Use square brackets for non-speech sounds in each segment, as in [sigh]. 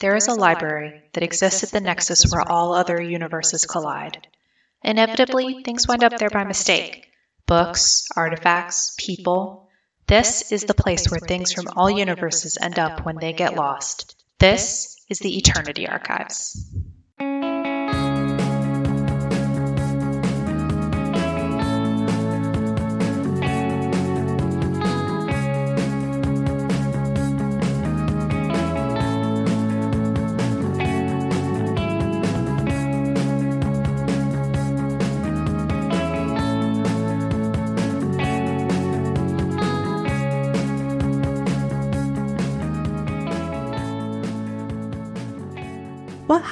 There is a library that exists at the nexus where all other universes collide. Inevitably, things wind up there by mistake books, artifacts, people. This is the place where things from all universes end up when they get lost. This is the Eternity Archives.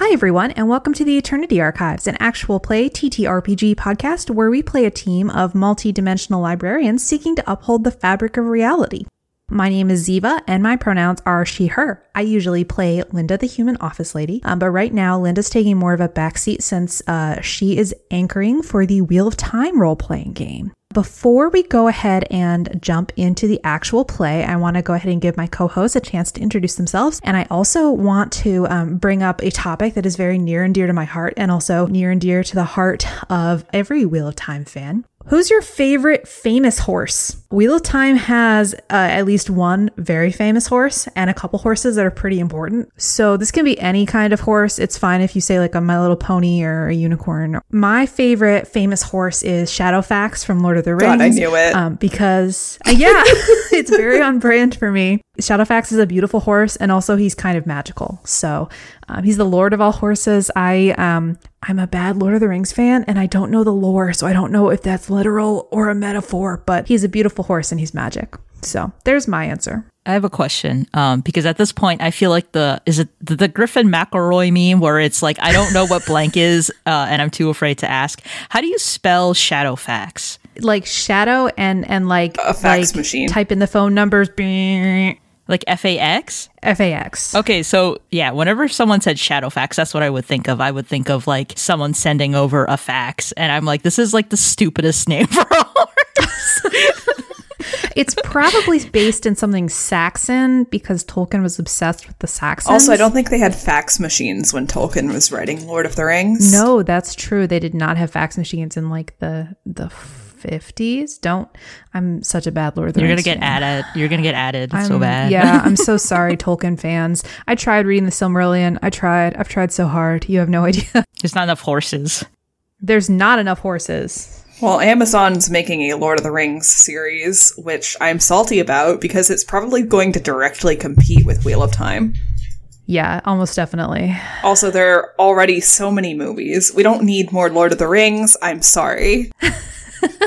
Hi everyone, and welcome to the Eternity Archives, an actual play TTRPG podcast where we play a team of multi-dimensional librarians seeking to uphold the fabric of reality. My name is Ziva, and my pronouns are she, her. I usually play Linda, the human office lady, um, but right now Linda's taking more of a backseat since uh, she is anchoring for the Wheel of Time role playing game. Before we go ahead and jump into the actual play, I want to go ahead and give my co hosts a chance to introduce themselves. And I also want to um, bring up a topic that is very near and dear to my heart and also near and dear to the heart of every Wheel of Time fan. Who's your favorite famous horse? Wheel of Time has uh, at least one very famous horse and a couple horses that are pretty important. So this can be any kind of horse. It's fine if you say like a My Little Pony or a unicorn. My favorite famous horse is Shadowfax from Lord of the Rings. God, I knew it. Um, because uh, yeah, [laughs] it's very on brand for me. Shadowfax is a beautiful horse, and also he's kind of magical. So um, he's the Lord of all horses. I um, I'm a bad Lord of the Rings fan, and I don't know the lore, so I don't know if that's literal or a metaphor. But he's a beautiful horse, and he's magic. So there's my answer. I have a question um, because at this point I feel like the is it the, the Griffin McElroy meme where it's like I don't know what blank [laughs] is uh, and I'm too afraid to ask. How do you spell Shadowfax? Like shadow and and like A fax like, machine. Type in the phone numbers. F Like F A X? A X. Okay, so yeah, whenever someone said Shadowfax, that's what I would think of. I would think of like someone sending over a fax, and I'm like, this is like the stupidest [laughs] name for a horse. It's probably based in something Saxon because Tolkien was obsessed with the Saxons. Also, I don't think they had fax machines when Tolkien was writing Lord of the Rings. No, that's true. They did not have fax machines in like the the fifties. Don't. I'm such a bad Lord of the You're gonna get fan. added. You're gonna get added so I'm- bad. yeah, I'm so [laughs] sorry, Tolkien fans. I tried reading the Silmarillion. I tried. I've tried so hard. You have no idea. [laughs] There's not enough horses. There's not enough horses. Well, Amazon's making a Lord of the Rings series, which I'm salty about because it's probably going to directly compete with Wheel of Time. Yeah, almost definitely. Also, there are already so many movies. We don't need more Lord of the Rings. I'm sorry. [laughs]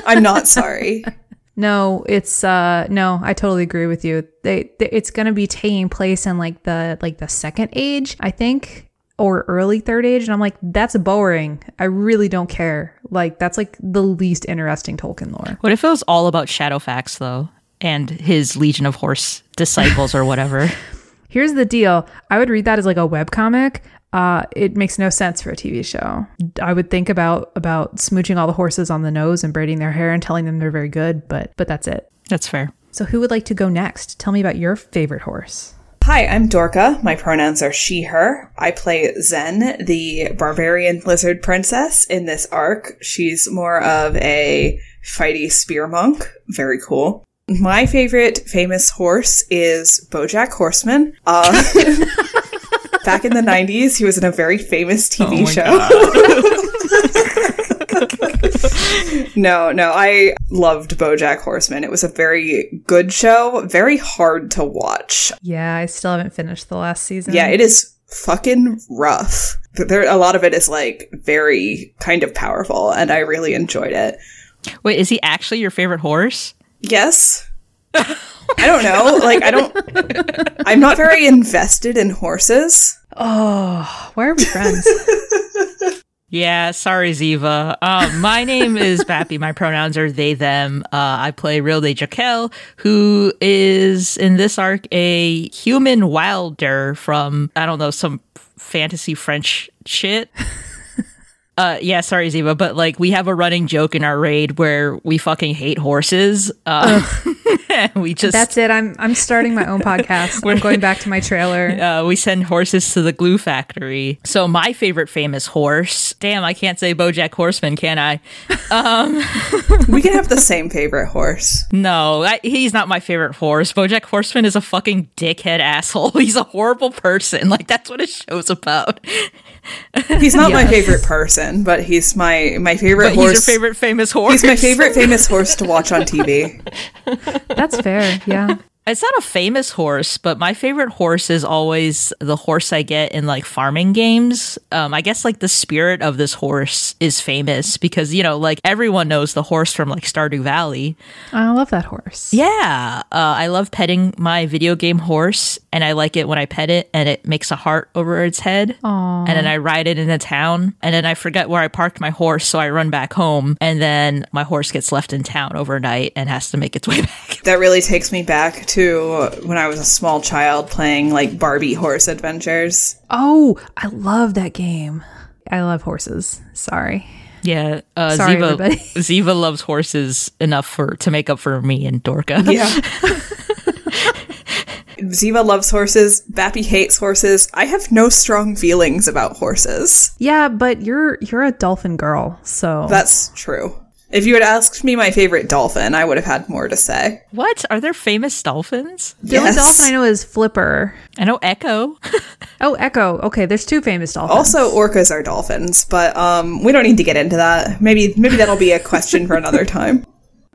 I'm not sorry. [laughs] No, it's uh no, I totally agree with you. They, they it's going to be taking place in like the like the second age, I think, or early third age and I'm like that's boring. I really don't care. Like that's like the least interesting Tolkien lore. What if it was all about Shadowfax though, and his Legion of Horse disciples or whatever? [laughs] Here's the deal. I would read that as like a webcomic. Uh, it makes no sense for a TV show. I would think about about smooching all the horses on the nose and braiding their hair and telling them they're very good, but but that's it. That's fair. So who would like to go next? Tell me about your favorite horse. Hi, I'm Dorca. My pronouns are she, her. I play Zen, the barbarian lizard princess in this arc. She's more of a fighty spear monk. Very cool. My favorite famous horse is Bojack Horseman. Uh, [laughs] back in the 90s, he was in a very famous TV show. [laughs] no, no, I loved Bojack Horseman. It was a very good show, very hard to watch. Yeah, I still haven't finished the last season. Yeah, it is fucking rough. There, a lot of it is like very kind of powerful, and I really enjoyed it. Wait, is he actually your favorite horse? Yes. [laughs] I don't know. Like, I don't. I'm not very invested in horses. Oh, why are we friends? [laughs] Yeah, sorry, Ziva. Um, my name is Bappy. My pronouns are they, them. Uh, I play Ryl de Jaquel, who is in this arc a human wilder from, I don't know, some fantasy French shit. Uh, yeah, sorry, Ziva, but like we have a running joke in our raid where we fucking hate horses. Uh, [laughs] we just That's it. I'm I'm starting my own podcast. [laughs] I'm going back to my trailer. [laughs] uh, we send horses to the glue factory. So my favorite famous horse. Damn, I can't say BoJack Horseman, can I? We can have the same favorite horse. No, I, he's not my favorite horse. BoJack Horseman is a fucking dickhead asshole. He's a horrible person. Like that's what his show's about. He's not my favorite person, but he's my my favorite But horse. he's your favorite famous horse. He's my favorite famous horse to watch on TV. [laughs] That's fair. Yeah. It's not a famous horse, but my favorite horse is always the horse I get in like farming games. Um, I guess like the spirit of this horse is famous because, you know, like everyone knows the horse from like Stardew Valley. I love that horse. Yeah. Uh, I love petting my video game horse and I like it when I pet it and it makes a heart over its head. Aw. And then I ride it into town and then I forget where I parked my horse. So I run back home and then my horse gets left in town overnight and has to make its way [laughs] back. That really takes me back to when I was a small child playing like Barbie horse adventures. Oh, I love that game. I love horses. Sorry. Yeah, uh, Sorry, Ziva. everybody. [laughs] Ziva loves horses enough for to make up for me and Dorca. Yeah. [laughs] [laughs] Ziva loves horses. Bappy hates horses. I have no strong feelings about horses. Yeah, but you're you're a dolphin girl, so That's true. If you had asked me my favorite dolphin, I would have had more to say. What are there famous dolphins? the only dolphin I know is Flipper. I know Echo. [laughs] Oh, Echo. Okay, there's two famous dolphins. Also, orcas are dolphins, but um, we don't need to get into that. Maybe maybe that'll be a question for another time.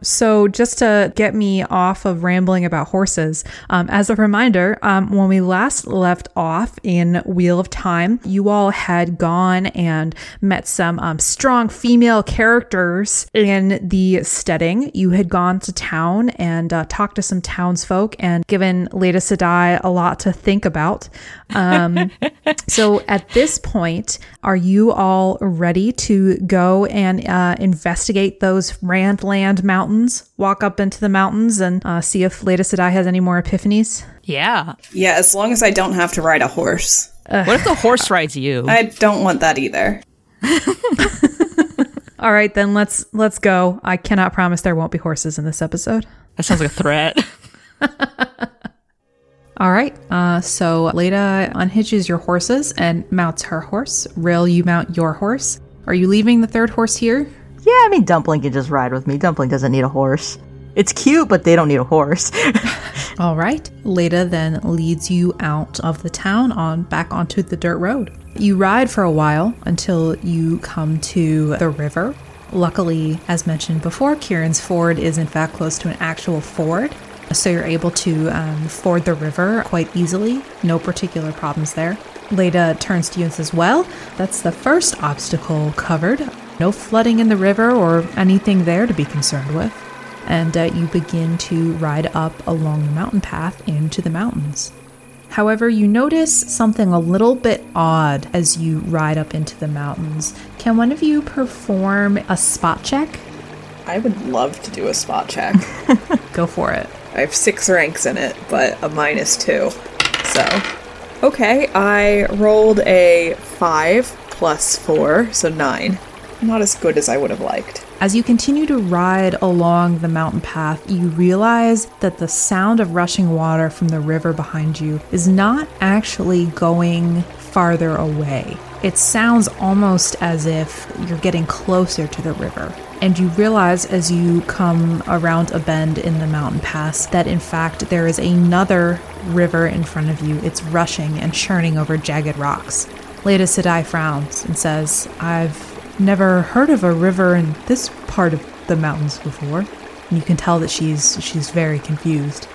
So, just to get me off of rambling about horses, um, as a reminder, um, when we last left off in Wheel of Time, you all had gone and met some um, strong female characters in the setting. You had gone to town and uh, talked to some townsfolk and given Leda Sedai a lot to think about. Um, [laughs] so, at this point, are you all ready to go and uh, investigate those Randland mountains? Walk up into the mountains and uh, see if Leda Sedai has any more epiphanies? yeah. Yeah, as long as I don't have to ride a horse. What if the horse rides you? I don't want that either. [laughs] All right, then let's let's go. I cannot promise there won't be horses in this episode. that sounds like a threat. [laughs] All right, uh, so Leda unhitches your horses and mounts her horse. Ryl, you mount your horse. Are you leaving the third horse here? Yeah, I mean, Dumpling can just ride with me. Dumpling doesn't need a horse. It's cute, but they don't need a horse. [laughs] All right. Leda then leads you out of the town on back onto the dirt road. You ride for a while until you come to the river. Luckily, as mentioned before, Kieran's Ford is in fact close to an actual ford. So you're able to um, ford the river quite easily. No particular problems there. Leda turns to you and says, Well, that's the first obstacle covered. No flooding in the river or anything there to be concerned with and uh, you begin to ride up along the mountain path into the mountains. However, you notice something a little bit odd as you ride up into the mountains. Can one of you perform a spot check? I would love to do a spot check. [laughs] Go for it. I have six ranks in it, but a minus two. So, okay, I rolled a five plus four, so nine. Not as good as I would have liked. As you continue to ride along the mountain path, you realize that the sound of rushing water from the river behind you is not actually going farther away. It sounds almost as if you're getting closer to the river. And you realize as you come around a bend in the mountain pass that in fact there is another river in front of you. It's rushing and churning over jagged rocks. Leda Sedai frowns and says, I've never heard of a river in this part of the mountains before. And you can tell that she's she's very confused.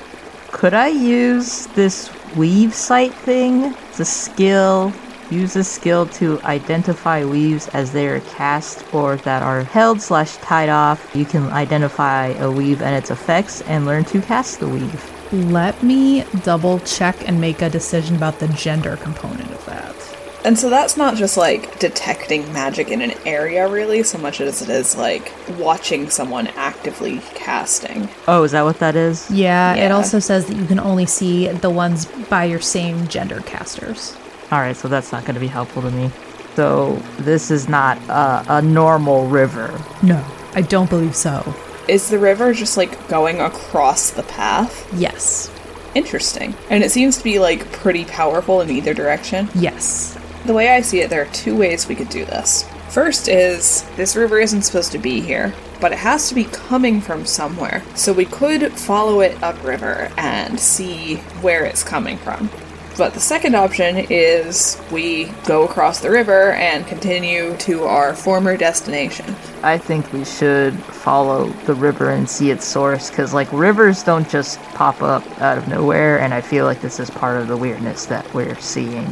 Could I use this weave sight thing? It's a skill. Use this skill to identify weaves as they are cast or that are held slash tied off. You can identify a weave and its effects and learn to cast the weave. Let me double check and make a decision about the gender component of that. And so that's not just like detecting magic in an area, really, so much as it is like watching someone actively casting. Oh, is that what that is? Yeah, it also says that you can only see the ones by your same gender casters. Alright, so that's not going to be helpful to me. So this is not a, a normal river. No, I don't believe so. Is the river just like going across the path? Yes. Interesting. And it seems to be like pretty powerful in either direction. Yes. The way I see it, there are two ways we could do this. First is this river isn't supposed to be here, but it has to be coming from somewhere. So we could follow it upriver and see where it's coming from. But the second option is we go across the river and continue to our former destination. I think we should follow the river and see its source because, like, rivers don't just pop up out of nowhere, and I feel like this is part of the weirdness that we're seeing.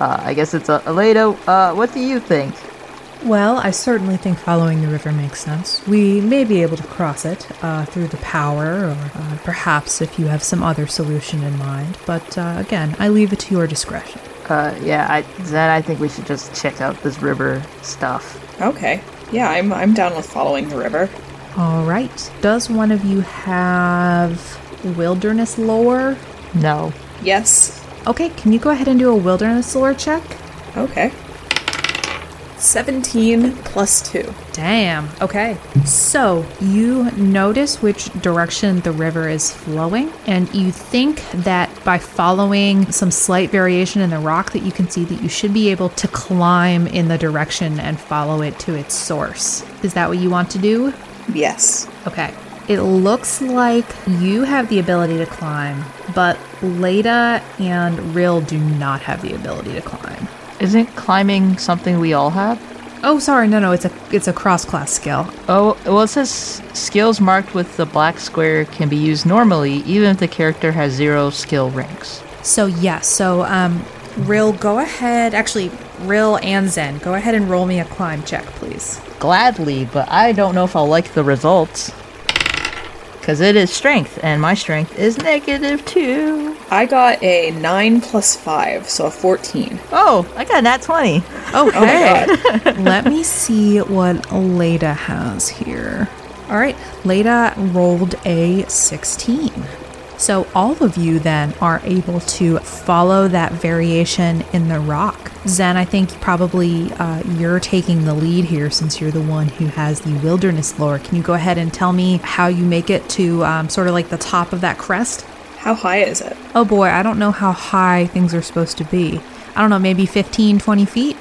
Uh, I guess it's a Aledo. Uh, what do you think? Well, I certainly think following the river makes sense. We may be able to cross it uh, through the power, or uh, perhaps if you have some other solution in mind. But uh, again, I leave it to your discretion. Uh, yeah, I, Zen, I think we should just check out this river stuff. Okay. Yeah, I'm, I'm down with following the river. All right. Does one of you have wilderness lore? No. Yes. Okay, can you go ahead and do a wilderness lore check? Okay. 17 plus 2. Damn. Okay. So you notice which direction the river is flowing, and you think that by following some slight variation in the rock, that you can see that you should be able to climb in the direction and follow it to its source. Is that what you want to do? Yes. Okay. It looks like you have the ability to climb, but Leda and Ryl do not have the ability to climb. Isn't climbing something we all have? Oh, sorry, no, no, it's a it's a cross class skill. Oh, well, it says skills marked with the black square can be used normally, even if the character has zero skill ranks. So yes, so um, Ryl, go ahead. Actually, Ryl and Zen, go ahead and roll me a climb check, please. Gladly, but I don't know if I'll like the results. Because it is strength, and my strength is negative two. I got a 9 plus 5, so a 14. Oh, I got a nat 20. Okay. [laughs] Let me see what Leda has here. All right, Leda rolled a 16. So all of you then are able to follow that variation in the rock. Zen, I think probably uh, you're taking the lead here since you're the one who has the wilderness lore. Can you go ahead and tell me how you make it to um, sort of like the top of that crest? How high is it? Oh boy, I don't know how high things are supposed to be. I don't know, maybe 15, 20 feet?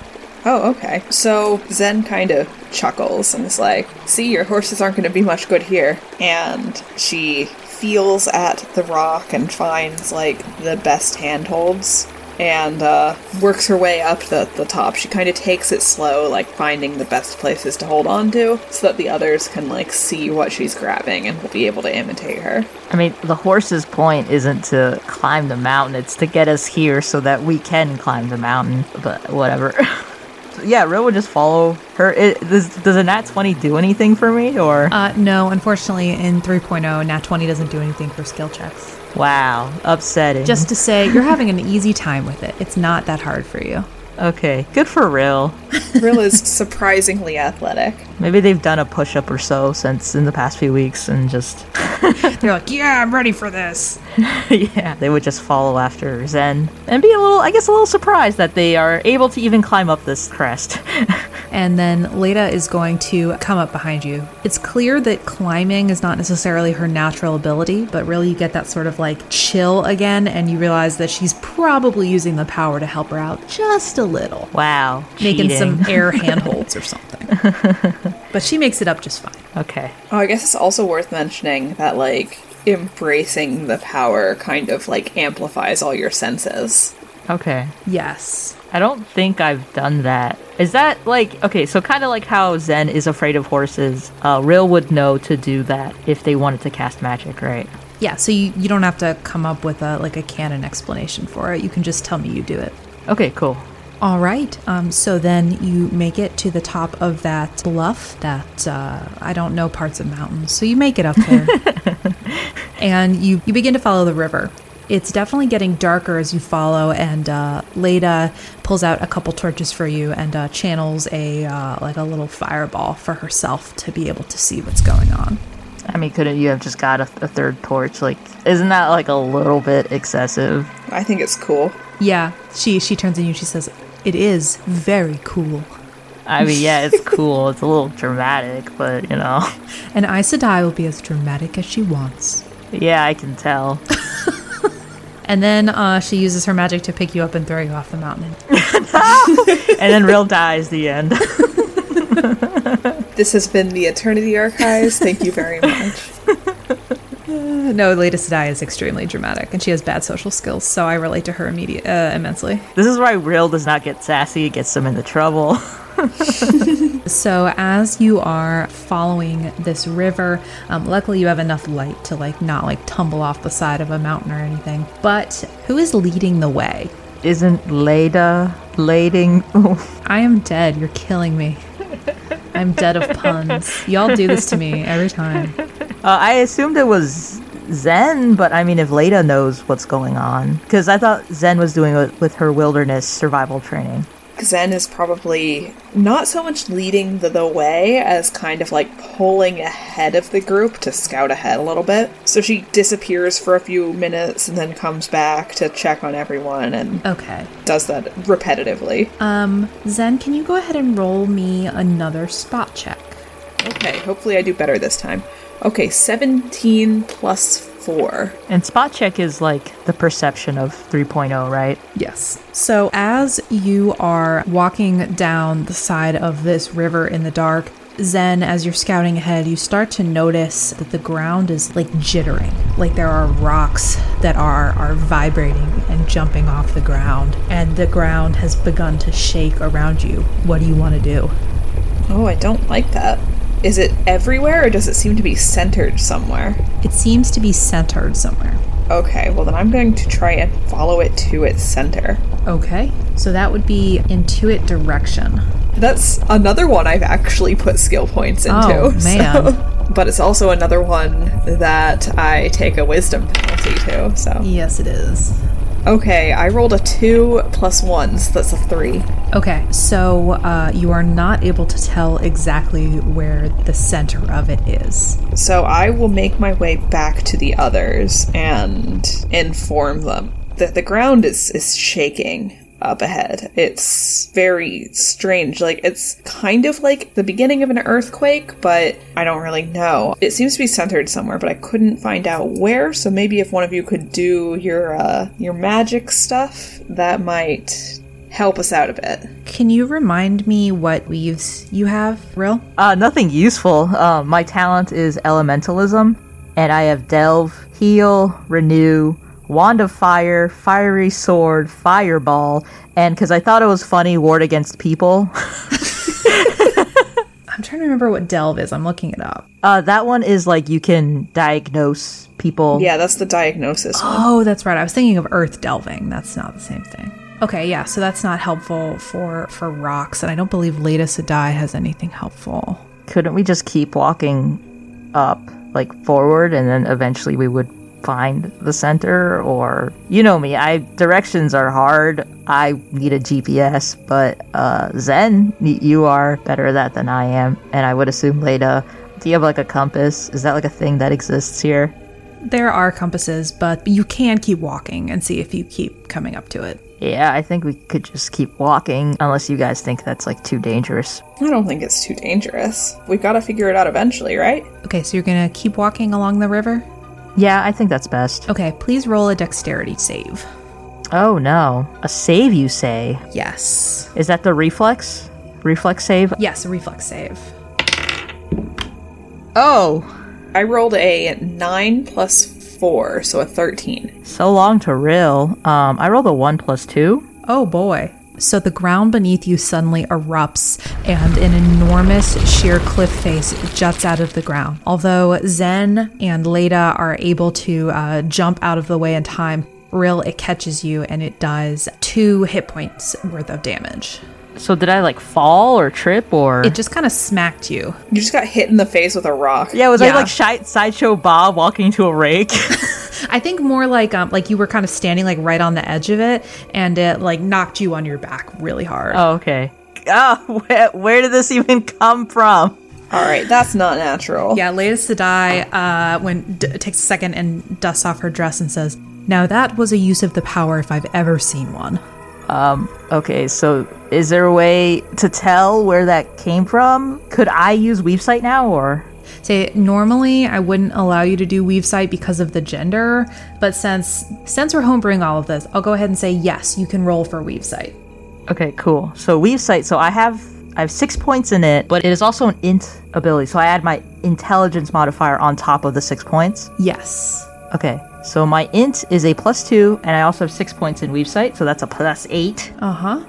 Oh, okay. So Zen kind of chuckles and is like, See, your horses aren't going to be much good here. And she feels at the rock and finds, like, the best handholds and uh, works her way up the, the top. She kind of takes it slow, like finding the best places to hold on to so that the others can, like, see what she's grabbing and will be able to imitate her. I mean, the horse's point isn't to climb the mountain, it's to get us here so that we can climb the mountain, but whatever. [laughs] yeah, Ro would just follow her. It, does, does a nat 20 do anything for me, or? Uh, no, unfortunately, in 3.0, Nat 20 doesn't do anything for skill checks. wow, upsetting. Just to say, you're having an easy time with it. It's not that hard for you. Okay, good for Ryl. [laughs] Ryl is surprisingly athletic. Maybe they've done a push up or so since in the past few weeks and just. [laughs] They're like, yeah, I'm ready for this. [laughs] yeah, they would just follow after Zen and be a little, I guess, a little surprised that they are able to even climb up this crest. [laughs] And then Leda is going to come up behind you. It's clear that climbing is not necessarily her natural ability, but really you get that sort of like chill again, and you realize that she's probably using the power to help her out just a little. wow. Making cheating. some air handholds or something. But she makes it up just fine. Okay. Oh, I guess it's also worth mentioning that, like, embracing the power kind of, like, amplifies all your senses. Okay. Yes. I don't think I've done that. Is that like okay? So kind of like how Zen is afraid of horses. Uh, Ryl would know to do that if they wanted to cast magic, right? Yeah, so you, you don't have to come up with a like a canon explanation for it. You can just tell me you do it. Okay, cool. All right. Um, so then you make it to the top of that bluff that uh, I don't know parts of mountains. So you make it up there. [laughs] and you, you begin to follow the river. It's definitely getting darker as you follow, and uh, Leda pulls out a couple torches for you and uh, channels a uh, like a little fireball for herself to be able to see what's going on. I mean, couldn't you have just got a, a third torch? Like, isn't that like a little bit excessive? I think it's cool. Yeah, she she turns to you she says, "It is very cool." I mean, yeah, it's cool. It's a little dramatic, but you know. [laughs] And Aes Sedai will be as dramatic as she wants. Yeah, I can tell. [laughs] [laughs] And then uh, she uses her magic to pick you up and throw you off the mountain. And then Ryl dies the end. This has been the Eternity Archives. Thank you very much. [laughs] No, Lady Sedai is extremely dramatic, and she has bad social skills, so I relate to her immediate, uh, immensely. This is why Ryl does not get sassy, it gets them into trouble. [laughs] [laughs] So as you are following this river, um, luckily you have enough light to like not like tumble off the side of a mountain or anything. But who is leading the way? Isn't Leda lading? I am dead. You're killing me. I'm dead of puns. Y'all do this to me every time. Uh, I assumed it was Zen, but I mean, if Leda knows what's going on, because I thought Zen was doing it with her wilderness survival training. Zen is probably not so much leading the, the way as kind of like pulling ahead of the group to scout ahead a little bit. So she disappears for a few minutes and then comes back to check on everyone and Okay. does that repetitively. Um, Zen, can you go ahead and roll me another spot check? Okay, hopefully I do better this time. Okay, 17 plus 4. And spot check is like the perception of 3.0, right? Yes. So as you are walking down the side of this river in the dark, Zen, as you're scouting ahead, you start to notice that the ground is like jittering. Like there are rocks that are are vibrating and jumping off the ground, and the ground has begun to shake around you. What do you want to do? Oh, I don't like that. Is it everywhere or does it seem to be centered somewhere? It seems to be centered somewhere. Okay, well then I'm going to try and follow it to its center. Okay. So that would be intuit direction. That's another one I've actually put skill points into. Oh, [laughs] so- man. But it's also another one that I take a wisdom penalty to. So Yes, it is. Okay, I rolled a two plus one, so that's a three. Okay, so uh, you are not able to tell exactly where the center of it is. So I will make my way back to the others and inform them that the ground is is shaking up ahead. It's very strange. Like it's kind of like the beginning of an earthquake, but I don't really know. It seems to be centered somewhere, but I couldn't find out where. So maybe if one of you could do your uh your magic stuff, that might help us out a bit. Can you remind me what weaves you have, Ryl? Uh, nothing useful. Uh, my talent is elementalism, and I have Delve, Heal, Renew, Wand of Fire, Fiery Sword, Fireball, and because I thought it was funny, Ward Against People. [laughs] I'm trying to remember what Delve is. I'm looking it up. Uh, that one is like you can diagnose people. Yeah, that's the diagnosis one. Oh, that's right. I was thinking of Earth Delving. That's not the same thing. Okay, yeah, so that's not helpful for for rocks, and I don't believe Leda Sedai has anything helpful. Couldn't we just keep walking up, like forward, and then eventually we would find the center? Or you know me, I directions are hard. I need a GPS, but uh, Zen, you are better at that than I am, and I would assume Leda. Do you have like a compass? Is that like a thing that exists here? There are compasses, but you can keep walking and see if you keep coming up to it. Yeah, I think we could just keep walking, unless you guys think that's like too dangerous. I don't think it's too dangerous. We've got to figure it out eventually, right? Okay, so you're gonna keep walking along the river? Yeah, I think that's best. Okay, please roll a dexterity save. Oh no, a save you say? Yes. Is that the reflex? Reflex save? Yes, a reflex save. Oh, I rolled a 9 plus 4, so a 13. so long to Ryl. Um, I rolled a one plus two. Oh boy. So the ground beneath you suddenly erupts and an enormous sheer cliff face juts out of the ground. Although Zen and Leda are able to uh, jump out of the way in time, Ryl, it catches you and it does two hit points worth of damage. So did I like fall or trip or? It just kind of smacked you. You just got hit in the face with a rock. yeah, was I Yeah. like shi- sideshow Bob walking into a rake? [laughs] [laughs] I think more like um like you were kind of standing like right on the edge of it and it like knocked you on your back really hard. oh, okay. Oh, [laughs] where, where did this even come from? All right, that's not natural. Yeah, Leda Sedai uh, when d- takes a second and dusts off her dress and says, Now, that was a use of the power if I've ever seen one. Um, okay, so is there a way to tell where that came from? Could I use Weave Sight now, or? Say normally I wouldn't allow you to do weave sight because of the gender, but since since we're homebrewing all of this, I'll go ahead and say yes, you can roll for weave sight. Okay, cool. So Weave Sight, so I have I have six points in it, but it is also an int ability, so I add my intelligence modifier on top of the six points. Yes. Okay, so my int is a plus two, and I also have six points in Weave Sight, so that's a plus eight. Uh huh.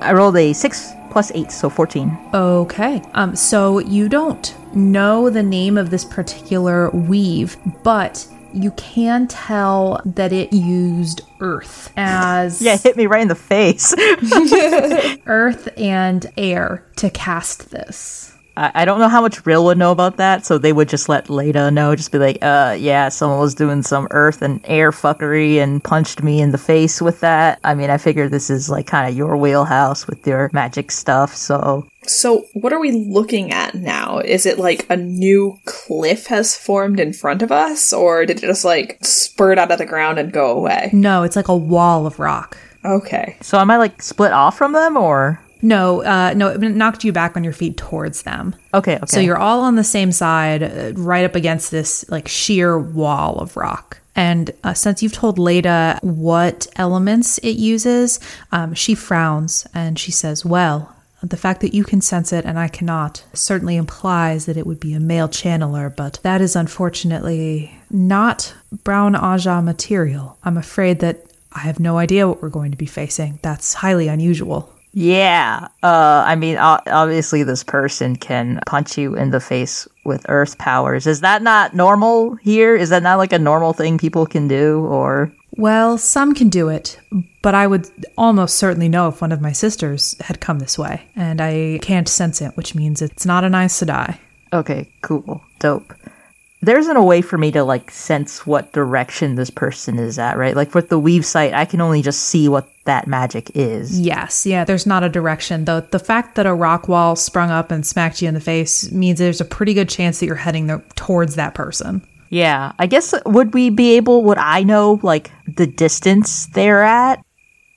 I rolled a six plus eight, so 14. Okay. Um, so you don't know the name of this particular weave, but you can tell that it used earth as Yeah, it hit me right in the face. [laughs] earth and air to cast this. I, I don't know how much Ryl would know about that, so they would just let Leda know, just be like, uh, yeah, someone was doing some earth and air fuckery and punched me in the face with that. I mean, I figure this is like kind of your wheelhouse with your magic stuff, so So, what are we looking at now? Is it like a new cliff has formed in front of us, or did it just like spurt out of the ground and go away? No, it's like a wall of rock. Okay. So am I like split off from them or? No, uh, no, it knocked you back on your feet towards them. Okay, okay. So you're all on the same side, uh, right up against this like sheer wall of rock. And uh, since you've told Leda what elements it uses, um, she frowns and she says, Well, the fact that you can sense it and I cannot certainly implies that it would be a male channeler, but that is unfortunately not brown Ajah material. I'm afraid that I have no idea what we're going to be facing. That's highly unusual. Yeah. Uh, I mean, obviously, this person can punch you in the face with earth powers. Is that not normal here? Is that not like a normal thing people can do? Or Well, some can do it, but I would almost certainly know if one of my sisters had come this way, and I can't sense it, which means it's not an to die. okay, cool, dope. There isn't a way for me to like sense what direction this person is at, right? Like with the weave sight, I can only just see what that magic is. Yes, yeah, there's not a direction, though. The fact that a rock wall sprung up and smacked you in the face means there's a pretty good chance that you're heading the, towards that person. Yeah, I guess would we be able? Would I know like the distance they're at,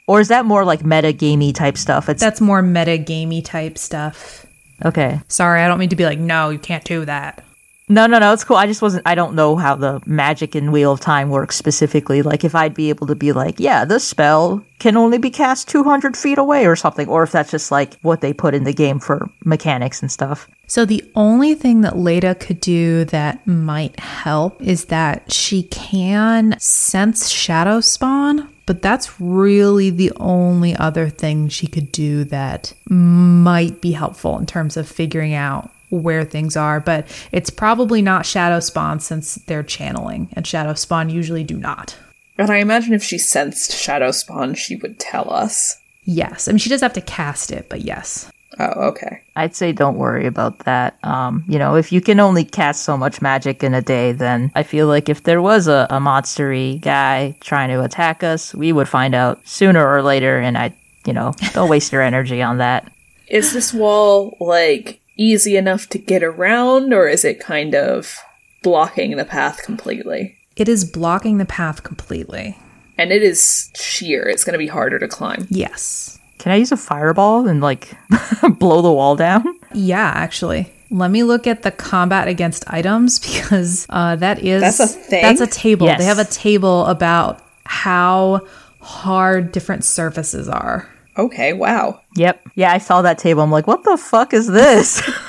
or is that more like meta gamey type stuff? It's That's more meta gamey type stuff. okay. Sorry, I don't mean to be like, no, you can't do that. No, no, no, it's cool. I just wasn't. I don't know how the magic in Wheel of Time works specifically. Like if I'd be able to be like, yeah, this spell can only be cast two hundred feet away or something, or if that's just like what they put in the game for mechanics and stuff. So the only thing that Leda could do that might help is that she can sense shadow spawn, but that's really the only other thing she could do that might be helpful in terms of figuring out where things are, but it's probably not shadow spawn since they're channeling and shadow spawn usually do not. And I imagine if she sensed Shadow Spawn, she would tell us. Yes. I mean she does have to cast it, but yes. Oh, okay. I'd say don't worry about that. Um, you know, if you can only cast so much magic in a day, then I feel like if there was a, a monstery guy trying to attack us, we would find out sooner or later, and I, you know, don't waste your energy on that. Is this wall like easy enough to get around, or is it kind of blocking the path completely? It is blocking the path completely. And it is sheer. It's going to be harder to climb. Yes. Can I use a fireball and like [laughs] blow the wall down? Yeah, actually. Let me look at the combat against items [laughs] because uh, that is That's a thing? That's a table. Yes. They have a table about how hard different surfaces are. Okay, wow. Yep. Yeah, I saw that table. I'm like, what the fuck is this? [laughs]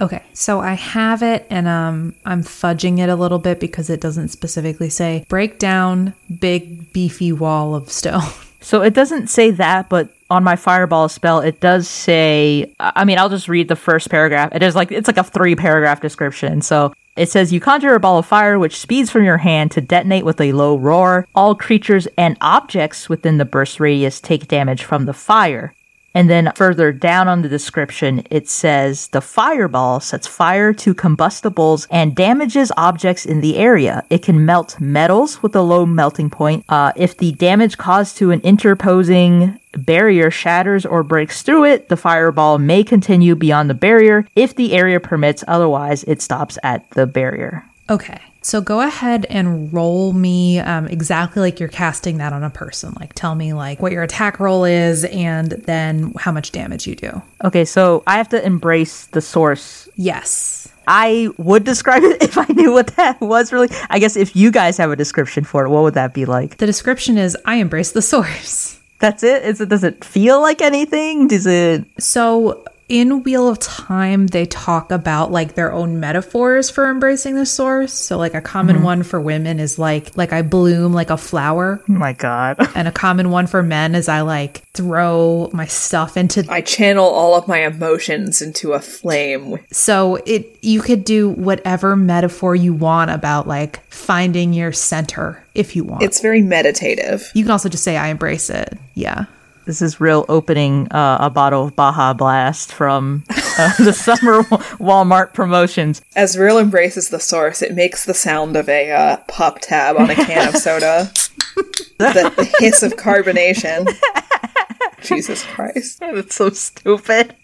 Okay, so I have it and um I'm fudging it a little bit because it doesn't specifically say break down big beefy wall of stone. [laughs] so it doesn't say that, but on my fireball spell, it does say. I mean, I'll just read the first paragraph. It is like it's like a three paragraph description. So it says you conjure a ball of fire which speeds from your hand to detonate with a low roar. All creatures and objects within the burst radius take damage from the fire. And then further down on the description, it says the fireball sets fire to combustibles and damages objects in the area. It can melt metals with a low melting point. Uh, if the damage caused to an interposing barrier shatters or breaks through it, the fireball may continue beyond the barrier if the area permits. Otherwise, it stops at the barrier. Okay. So go ahead and roll me um, exactly like you're casting that on a person. Like tell me like what your attack roll is and then how much damage you do. Okay, so I have to embrace the source. Yes. I would describe it [laughs] if I knew what that was really. I guess if you guys have a description for it, what would that be like? The description is I embrace the [laughs] source. That's it? Is it does it feel like anything? Does it So in Wheel of Time, they talk about like their own metaphors for embracing the source. So like a common mm-hmm. one for women is like like I bloom like a flower, Oh my god. [laughs] and a common one for men is I like throw my stuff into I channel all of my emotions into a flame. So it you could do whatever metaphor you want about like finding your center if you want. It's very meditative. you can also just say I embrace it. Yeah. This is Ryl opening uh, a bottle of Baja Blast from uh, [laughs] the summer Walmart promotions. As Ryl embraces the source, it makes the sound of a uh, pop tab on a can of soda. [laughs] the, the hiss of carbonation. Jesus Christ. [laughs] That's so stupid.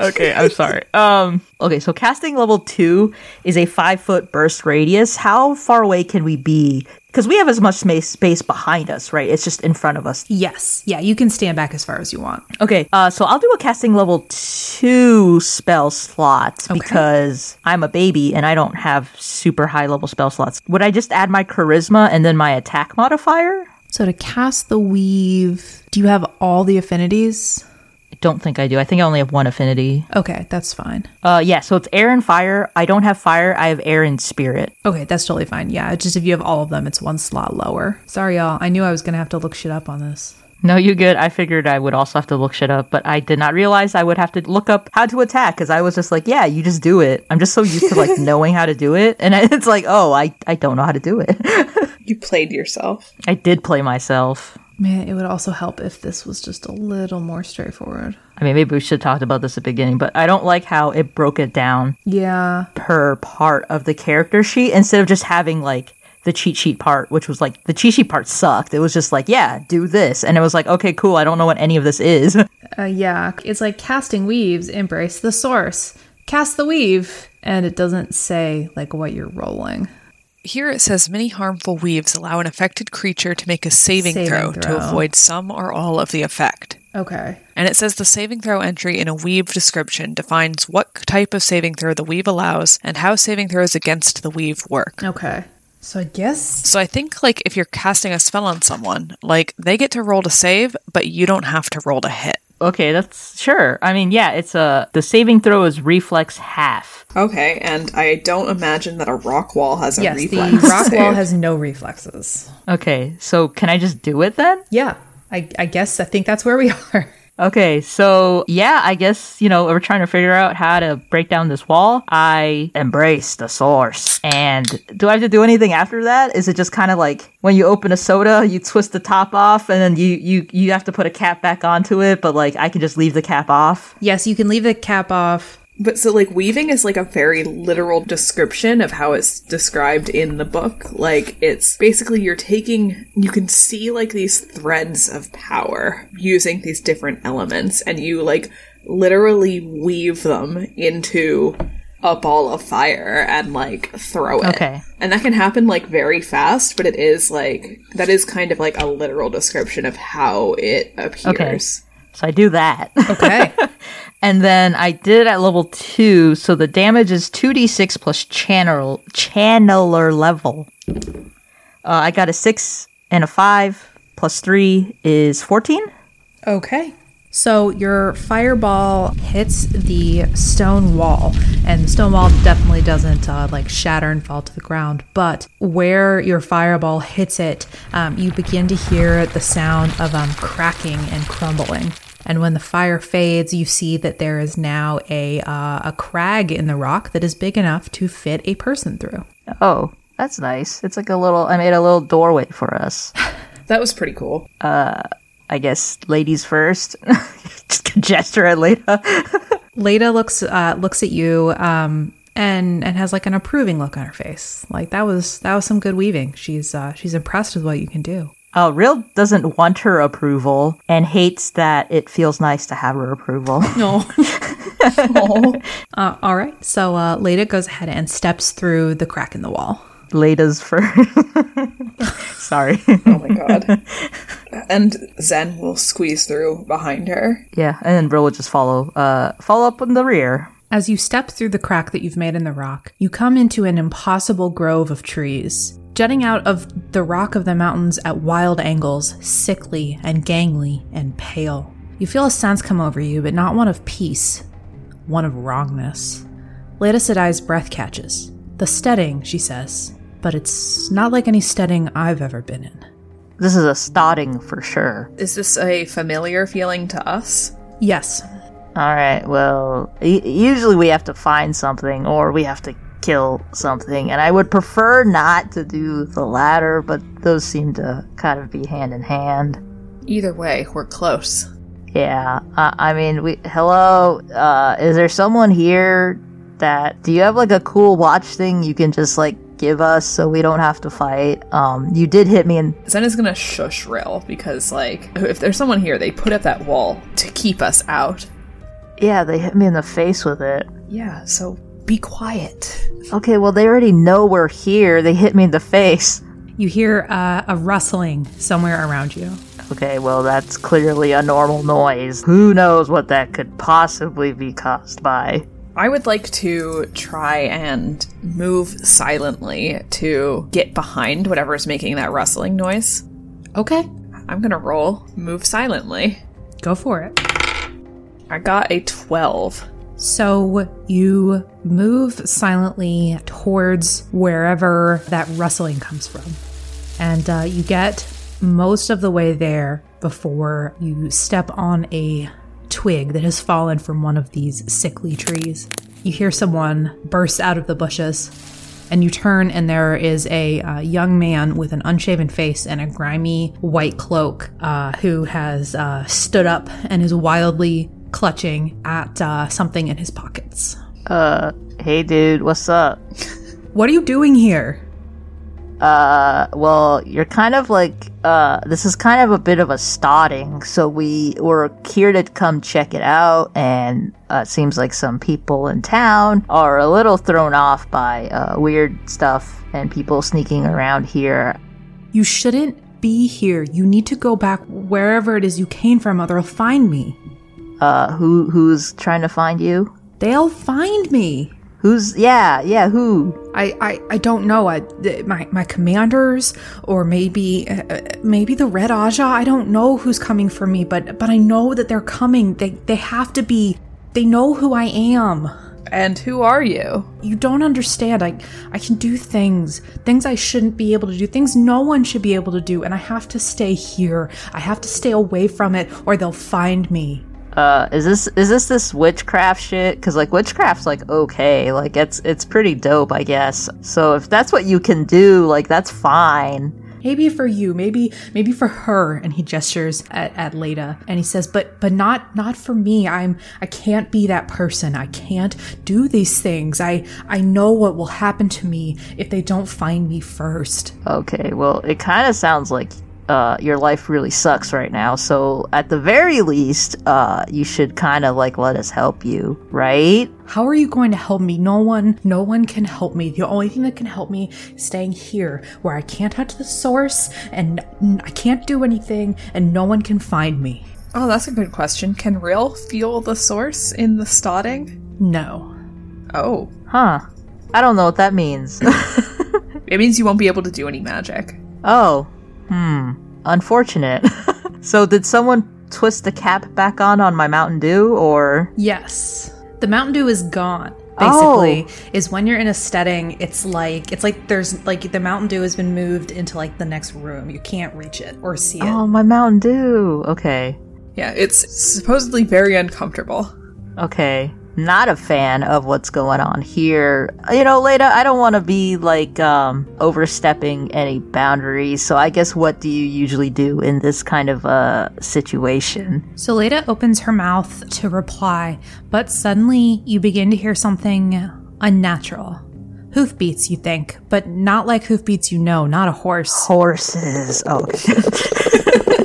okay, I'm sorry. Um, okay, so casting level two is a five foot burst radius. How far away can we be? Because we have as much space space behind us, right? It's just in front of us. Yes. Yeah, you can stand back as far as you want. Okay, uh, so I'll do a casting level two spell slot because I'm a baby and I don't have super high level spell slots. Would I just add my charisma and then my attack modifier? So to cast the weave, do you have all the affinities? I don't think I do. I think I only have one affinity. Okay, that's fine. Uh, yeah, so it's air and fire. I don't have fire. I have air and spirit. Okay, that's totally fine. Yeah, just if you have all of them, it's one slot lower. Sorry, y'all. I knew I was gonna have to look shit up on this. No, you good. I figured I would also have to look shit up, but I did not realize I would have to look up how to attack because I was just like, yeah, you just do it. I'm just so used to like [laughs] knowing how to do it, and [laughs] it's like, oh, I I don't know how to do it. [laughs] You played yourself. I did play myself. Man, it would also help if this was just a little more straightforward. I mean, maybe we should have talked about this at the beginning, but I don't like how it broke it down Yeah. per part of the character sheet instead of just having like the cheat sheet part, which was like the cheat sheet part sucked. It was just like, yeah, do this. And it was like, okay, cool. I don't know what any of this is. [laughs] Uh, yeah, it's like casting weaves, embrace the source, cast the weave, and it doesn't say like what you're rolling. Here it says many harmful weaves allow an affected creature to make a saving, Saving throw, throw. to avoid some or all of the effect. Okay. And it says the saving throw entry in a weave description defines what type of saving throw the weave allows and how saving throws against the weave work. Okay. So I guess So I think like if you're casting a spell on someone, like they get to roll to save, but you don't have to roll to hit. Okay, that's sure. I mean, yeah, it's a the saving throw is reflex half. Okay, and I don't imagine that a rock wall has a yes, reflex. the rock wall has no reflexes. Okay, so can I just do it then? Yeah, I, I guess I think that's where we [laughs] are. Okay, so yeah, I guess, you know, we're trying to figure out how to break down this wall. I embrace the source. And do I have to do anything after that? Is it just kind of like when you open a soda, you twist the top off and then you, you, you have to put a cap back onto it, but like I can just leave the cap off? Yes, you can leave the cap off. But so, like, weaving is like a very literal description of how it's described in the book. Like, it's basically you're taking, you can see like these threads of power using these different elements, and you like literally weave them into a ball of fire and like throw it. Okay. And that can happen like very fast, but it is like, that is kind of like a literal description of how it appears. Okay. So I do that. Okay. [laughs] And then I did it at level two, so the damage is 2d6 plus channel channeler level. Uh, I got a six and a five, plus three is 14. Okay. So your fireball hits the stone wall, and the stone wall definitely doesn't uh, like shatter and fall to the ground. But where your fireball hits it, um, you begin to hear the sound of um, cracking and crumbling. And when the fire fades, you see that there is now a uh, a crag in the rock that is big enough to fit a person through. Oh, that's nice. It's like a little, I made a little doorway for us. [laughs] That was pretty cool. Uh, I guess ladies first. [laughs] Just a gesture at Leda. [laughs] Leda looks uh, looks at you um, and and has like an approving look on her face. Like that was that was some good weaving. She's uh, she's impressed with what you can do. Oh, Ryl doesn't want her approval and hates that it feels nice to have her approval. [laughs] No. [laughs] Uh, all right, so uh, Leda goes ahead and steps through the crack in the wall. Leda's fur. [laughs] Sorry. Oh my god. and Zen will squeeze through behind her. yeah, and then Brill would just follow. Uh, follow up in the rear. As you step through the crack that you've made in the rock, you come into an impossible grove of trees. Jutting out of the rock of the mountains at wild angles, sickly and gangly and pale. You feel a sense come over you, but not one of peace, one of wrongness. Leda Sedai's breath catches. The stedding, she says, but it's not like any stedding I've ever been in. This is a starting for sure. Is this a familiar feeling to us? Yes, All right. Well, y- usually we have to find something or we have to kill something, and I would prefer not to do the latter, but those seem to kind of be hand in hand. Either way, we're close. Yeah. Uh, I mean, we. Hello. Uh, is there someone here that? Do you have like a cool watch thing you can just like give us so we don't have to fight? Um, you did hit me and Zen is gonna shush Ryl because, like, if there's someone here, they put up that wall to keep us out. Yeah, they hit me in the face with it. Yeah, so be quiet. Okay, well they already know we're here. They hit me in the face. you hear uh, a rustling somewhere around you. Okay, well that's clearly a normal noise. Who knows what that could possibly be caused by? I would like to try and move silently to get behind whatever is making that rustling noise. Okay, I'm gonna roll move silently. go for it. I got a 12. So you move silently towards wherever that rustling comes from. And uh, you get most of the way there before you step on a twig that has fallen from one of these sickly trees. You hear someone burst out of the bushes, and you turn, and there is a uh, young man with an unshaven face and a grimy white cloak uh, who has uh, stood up and is wildly clutching at uh, something in his pockets. Uh, hey dude, what's up? What are you doing here? Uh, well, you're kind of like, uh, this is kind of a bit of a starting, so we were here to come check it out, and uh, it seems like some people in town are a little thrown off by, uh, weird stuff and people sneaking around here. You shouldn't be here. You need to go back wherever it is you came from, or they'll find me. Uh, who, who's trying to find you? They'll find me. Who's, yeah, yeah, who? I, I, I don't know. I, my, my commanders, or maybe, uh, maybe the Red Ajah. I don't know who's coming for me, but, but I know that they're coming. They, they have to be. They know who I am. And who are you? You don't understand. I, I can do things, things I shouldn't be able to do, things no one should be able to do, and I have to stay here. I have to stay away from it, or they'll find me. Uh, is this, is this this witchcraft shit? Cause like witchcraft's like okay, like it's, it's pretty dope, I guess. So if that's what you can do, like that's fine. Maybe for you, maybe maybe for her. And he gestures at, at Leda and he says, But but not not for me. I'm I can't be that person. I can't do these things. I I know what will happen to me if they don't find me first. Okay, well, it kind of sounds like uh, your life really sucks right now. So at the very least, uh, you should kind of like let us help you, right? How are you going to help me? No one no one can help me. The only thing that can help me is staying here where I can't touch the source and I can't do anything and no one can find me. Oh, that's a good question. Can Ryl feel the source in the stedding? No. Oh. Huh? I don't know what that means. [laughs] It means you won't be able to do any magic. oh, hmm. Unfortunate. [laughs] so did someone twist the cap back on on my Mountain Dew, or Yes. The Mountain Dew is gone. Oh. Basically, is when you're in a stedding, it's like it's like there's like the Mountain Dew has been moved into like the next room. You can't reach it or see it. oh, my Mountain Dew? Okay, Yeah, it's supposedly very uncomfortable. okay. Not a fan of what's going on here. You know, Leda, I don't want to be like um overstepping any boundaries. So I guess what do you usually do in this kind of uh situation? So Leda opens her mouth to reply, but suddenly you begin to hear something unnatural. Hoofbeats, you think, but not like hoofbeats you know, not a horse. Horses. Oh, [laughs]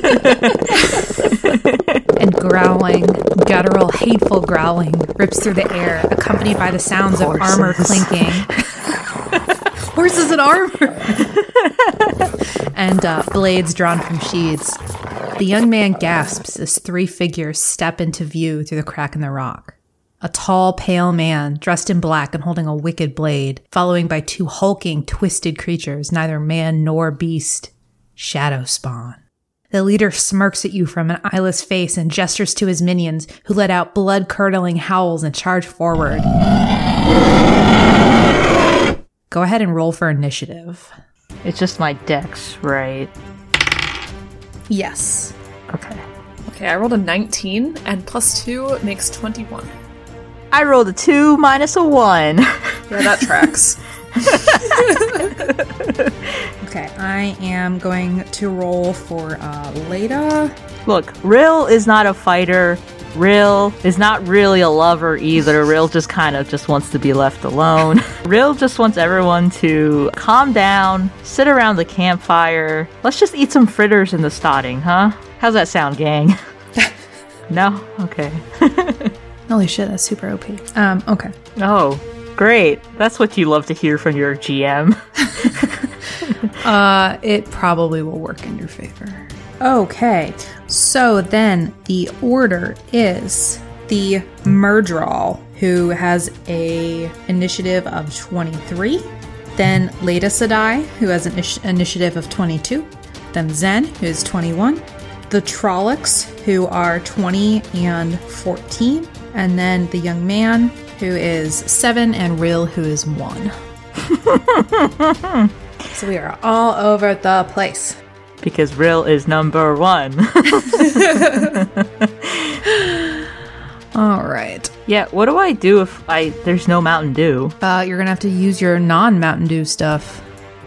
[laughs] growling, guttural, hateful growling rips through the air, accompanied by the sounds of armor clinking. [laughs] horses and armor. and uh, blades drawn from sheaths. The young man gasps as three figures step into view through the crack in the rock. A tall, pale man, dressed in black and holding a wicked blade, following by two hulking, twisted creatures, neither man nor beast. Shadow Spawn. The leader smirks at you from an eyeless face and gestures to his minions, who let out blood curdling howls and charge forward. Go ahead and roll for initiative. It's just my dex, right? Yes. Okay. Okay, I rolled a 19, and plus 2 makes 21. I rolled a two minus a one. Yeah, that tracks. [laughs] [laughs] Okay, I am going to roll for uh, Leda. Look, Ryl is not a fighter. Ryl is not really a lover either. Ryl just kind of just wants to be left alone. [laughs] Ryl just wants everyone to calm down, sit around the campfire. Let's just eat some fritters in the stedding, huh? How's that sound, gang? [laughs] no? Okay. Holy shit, that's super OP. Um, okay. Oh, great. That's what you love to hear from your GM. [laughs] Uh, it probably will work in your favor. Okay, so then the order is the Myrddraal, who has a initiative of 23. Then Leda Sedai, who has an ish- initiative of 22. Then Zen, who is 21. The Trollocs, who are 20 and 14. And then the young man, who is 7, and Ryl, who is 1. [laughs] so we are all over the place. because Ryl is number one. [laughs] All right. yeah, what do I do if I there's no Mountain Dew? Uh, you're gonna have to use your non Mountain Dew stuff.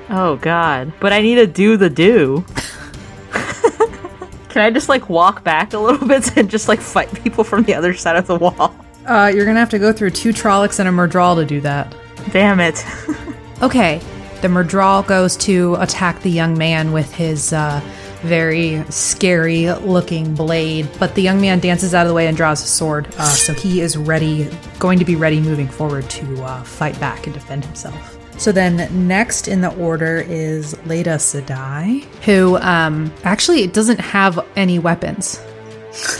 Oh god. But I need to do the do. [laughs] Can I just like walk back a little bit and just like fight people from the other side of the wall? Uh, you're gonna have to go through two Trollocs and a Myrddraal to do that. Damn it. [laughs] [laughs] Okay. The Myrddraal goes to attack the young man with his uh, very scary looking blade, but the young man dances out of the way and draws a sword. Uh, so he is ready, going to be ready moving forward to uh, fight back and defend himself. So then, next in the order is Leda Sedai, who um, actually doesn't have any weapons.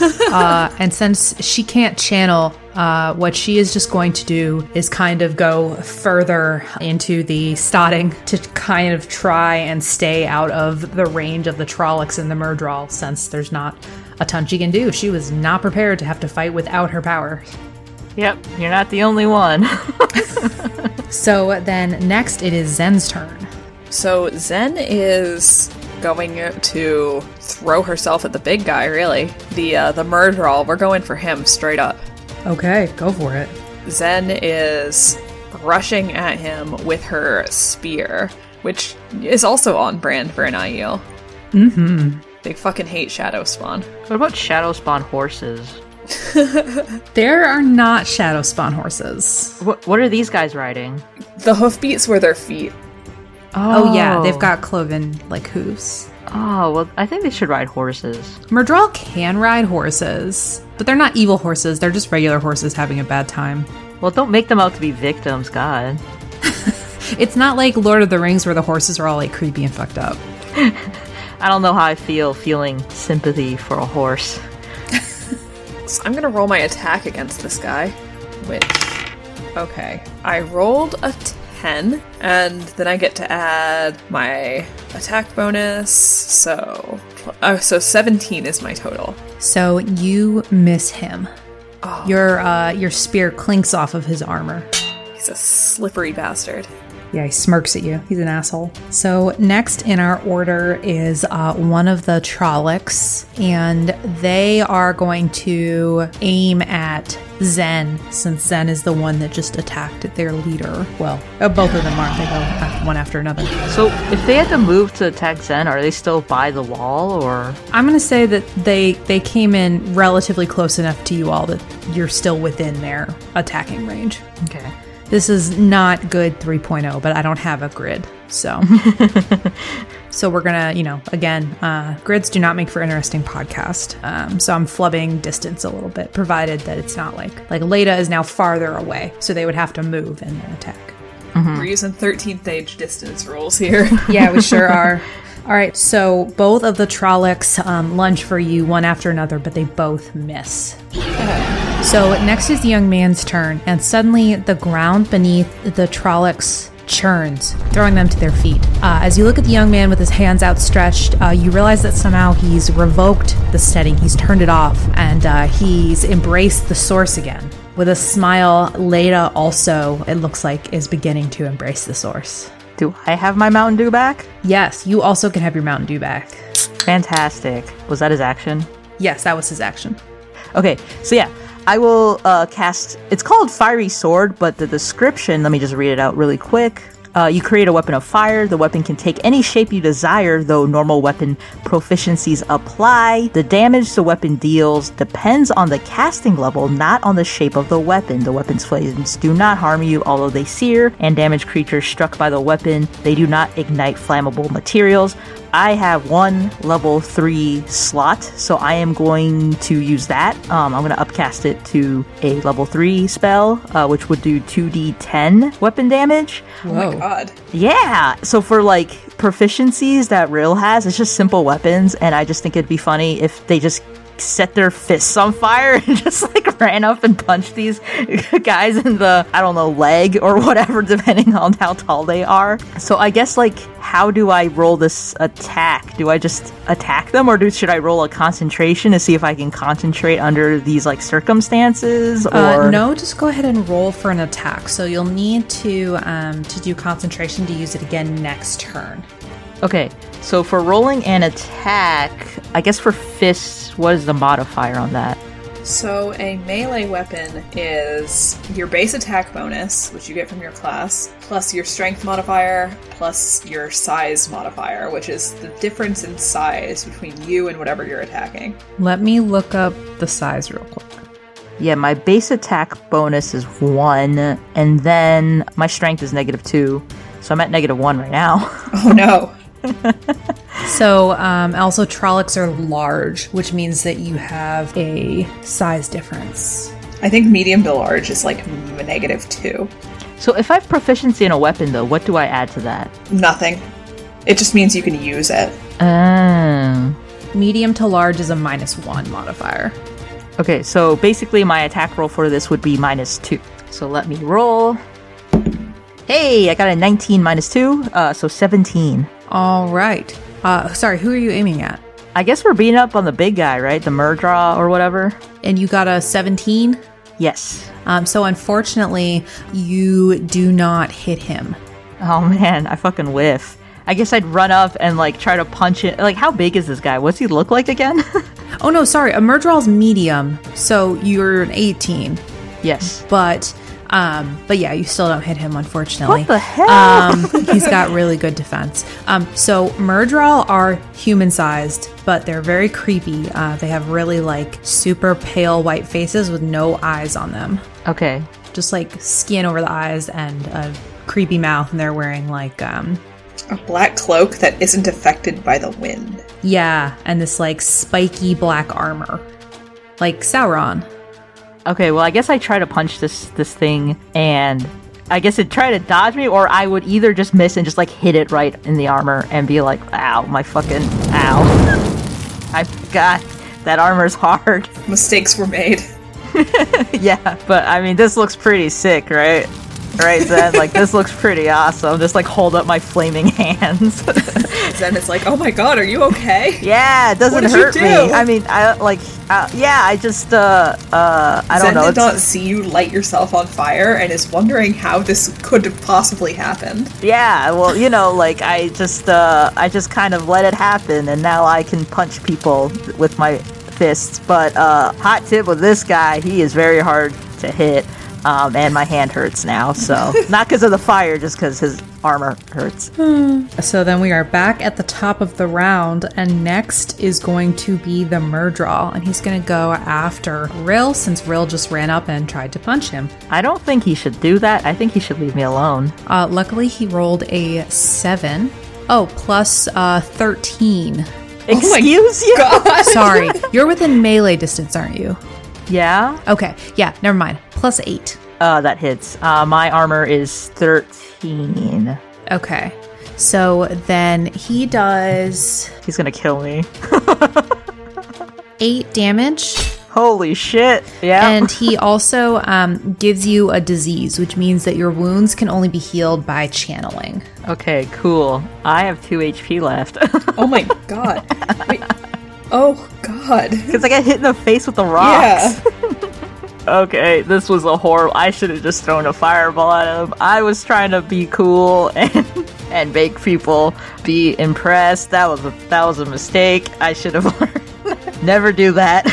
[laughs] uh, and since she can't channel, uh, what she is just going to do is kind of go further into the stedding to kind of try and stay out of the range of the Trollocs and the Myrddraal, since there's not a ton she can do. She was not prepared to have to fight without her power. yep, you're not the only one. [laughs] [laughs] So then, next it is Zen's turn. So Zen is going to throw herself at the big guy, really. The uh, the Myrddraal, we're going for him straight up. Okay, go for it. Zen is rushing at him with her spear, which is also on brand for an Aiel. Mm-hmm. They fucking hate Shadow Spawn. what about Shadow Spawn horses? [laughs] There are not Shadow Spawn horses. What what are these guys riding? The hoofbeats were their feet. Oh, yeah, they've got cloven like hooves. Oh, well, I think they should ride horses. Myrddraal can ride horses, but they're not evil horses. They're just regular horses having a bad time. Well, don't make them out to be victims, God. [laughs] It's not like Lord of the Rings where the horses are all like creepy and fucked up. [laughs] I don't know how I feel feeling sympathy for a horse. So [laughs] I'm gonna roll my attack against this guy, which okay, I rolled a ten, and then I get to add my attack bonus. So, oh, so seventeen is my total. So you miss him. Your uh, your spear clinks off of his armor. He's a slippery bastard. Yeah, he smirks at you. He's an asshole. So next in our order is uh, one of the Trollocs, and they are going to aim at Zen, since Zen is the one that just attacked their leader. Well, uh, both of them aren't. They go one after another. So, if they had to move to attack Zen, are they still by the wall or I'm going to say that they they came in relatively close enough to you all that you're still within their attacking range. Okay. This is not good 3.0, but I don't have a grid. So [laughs] So we're gonna, you know, again, uh, grids do not make for interesting podcast. Um, so I'm flubbing distance a little bit, provided that it's not like like Leda is now farther away, so they would have to move and then attack. We're using 13th age distance rules here. Yeah, we sure [laughs] are. All right, so both of the Trollocs um, lunge for you one after another, but they both miss. So next is the young man's turn, and suddenly the ground beneath the Trollocs churns, throwing them to their feet. Uh, as you look at the young man with his hands outstretched, uh, you realize that somehow he's revoked the stedding, he's turned it off, and uh, he's embraced the source again. With a smile, Leda also, it looks like, is beginning to embrace the source. Do I have my Mountain Dew back? Yes, you also can have your Mountain Dew back. Fantastic. Was that his action? Yes, that was his action. Okay, so yeah, I will uh, cast. It's called Fiery Sword, but the description, let me just read it out really quick. Uh, you create a weapon of fire. The weapon can take any shape you desire, though normal weapon proficiencies apply. The damage the weapon deals depends on the casting level, not on the shape of the weapon. The weapon's flames do not harm you, although they sear and damage creatures struck by the weapon. They do not ignite flammable materials. I have one level three slot, so I am going to use that. Um, I'm going to upcast it to a level three spell, uh, which would do 2d10 weapon damage. Oh my god. Yeah. So for like proficiencies that Ryl has, it's just simple weapons, and I just think it'd be funny if they just set their fists on fire [laughs] and just like ran up and punched these [laughs] guys in the I don't know leg or whatever, [laughs] depending on how tall they are. So I guess like how do I roll this attack? Do I just attack them, or do should I roll a concentration to see if I can concentrate under these like circumstances? Or Uh, no, just go ahead and roll for an attack. So you'll need to um, to do concentration to use it again next turn. Okay, so for rolling an attack, I guess for fists, what is the modifier on that? So, a melee weapon is your base attack bonus, which you get from your class, plus your strength modifier, plus your size modifier, which is the difference in size between you and whatever you're attacking. Let me look up the size real quick. Yeah, my base attack bonus is one, and then my strength is negative two. So I'm at negative one right now. [laughs] Oh no. [laughs] So, um, also, Trollocs are large, which means that you have a size difference. I think medium to large is like m- negative two. so if I have proficiency in a weapon, though, what do I add to that? Nothing. It just means you can use it. Oh. Medium to large is a minus one modifier. Okay, so basically my attack roll for this would be minus two. So let me roll. Hey, I got a 19 minus two, uh, so 17. All right. Uh, sorry, who are you aiming at? I guess we're beating up on the big guy, right? The Myrddraal or whatever. And you got a 17? Yes. Um, so, unfortunately, you do not hit him. Oh [laughs] man, I fucking whiff. I guess I'd run up and like try to punch it. Like, how big is this guy? What's he look like again? [laughs] Oh, no, sorry. A Myrddraal's medium. So, you're an 18. yes. But. Um, but yeah, you still don't hit him, unfortunately. What the hell? Um, he's got really good defense. Um, so Myrddraal are human-sized, but they're very creepy. Uh, they have really like super pale white faces with no eyes on them. Okay. just like skin over the eyes and a creepy mouth, and they're wearing like um A black cloak that isn't affected by the wind. yeah, and this like spiky black armor, like Sauron. Okay. Well, I guess I try to punch this this thing, and I guess it try to dodge me, or I would either just miss and just like hit it right in the armor and be like, "Ow, my fucking ow!" [laughs] I got that armor's hard. [laughs] Mistakes were made. [laughs] yeah, but I mean, this looks pretty sick, right? Right, Zen? like, this looks pretty awesome. Just like hold up my flaming [laughs] hands. Then it's like, oh my god, are you okay? yeah, it doesn't did hurt me. I mean, I like, uh, yeah, I just, uh, uh, I don't Zen know. did it's- not see you light yourself on fire and is wondering how this could have possibly happened. Yeah, well, you know, like I just, uh, I just kind of let it happen, and now I can punch people with my fists. But uh, hot tip with this guy, he is very hard to hit, um, and my hand hurts now. So [laughs] not because of the fire, just because his armor hurts. So then we are back at the top of the round, and next is going to be the Myrddraal, and he's going to go after Ryl since Ryl just ran up and tried to punch him. I don't think he should do that. I think he should leave me alone. Uh, luckily, he rolled a seven. Oh, plus uh, thirteen. Excuse you? [laughs] Sorry, you're within melee distance, aren't you? Yeah. Okay, yeah, never mind. Plus eight. Uh, that hits. Uh, my armor is 13. Okay. So then he does He's gonna kill me. [laughs] eight damage, Holy shit. Yeah. and he also um, gives you a disease, which means that your wounds can only be healed by channeling. okay, cool. I have 2 HP left. [laughs] Oh my god. Wait. Oh god. Because I got hit in the face with the rocks. [laughs] Okay, this was a horrible. I should have just thrown a fireball at him. I was trying to be cool [laughs] and and make people be impressed. That was a that was a mistake. I should have [laughs] learned. Never do that.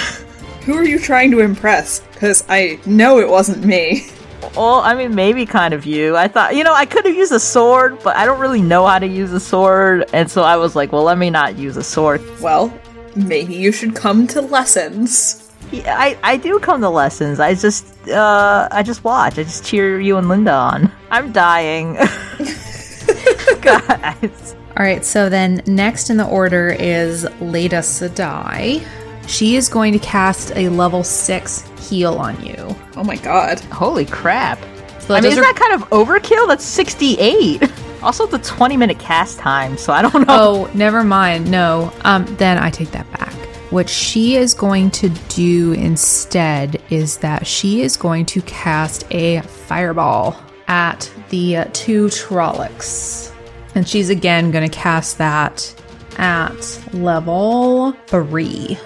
Who are you trying to impress? Because I know it wasn't me. well, I mean, maybe kind of you. I thought, you know, I could have used a sword, but I don't really know how to use a sword, and so I was like, well, let me not use a sword. Well, maybe you should come to lessons. Yeah, I, I do come to lessons. I just uh I just watch. I just cheer you and Linda on. I'm dying. [laughs] Guys. All right, so then next in the order is Leda Sedai. She is going to cast a level six heal on you. Oh my god. Holy crap. So I mean, isn't are- that kind of overkill? That's 68. [laughs] Also, the 20 minute cast time, so I don't know. Oh, never mind. No. Um, then I take that back. What she is going to do instead is that she is going to cast a fireball at the uh, two Trollocs. And she's again going to cast that at level three.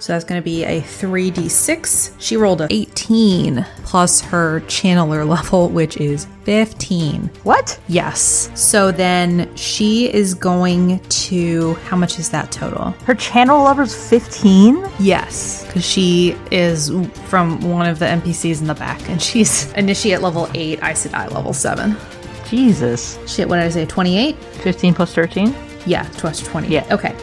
So that's going to be a 3d6. She rolled a 18 plus her channeler level, which is 15. What? Yes. So then she is going to. How much is that total? Her channel level's 15? Yes. Because she is from one of the NPCs in the back, and she's initiate level 8, Aes Sedai level 7. Jesus. Shit, what did I say? 28? 15 plus 13? Yeah, plus 20. Yeah. Okay.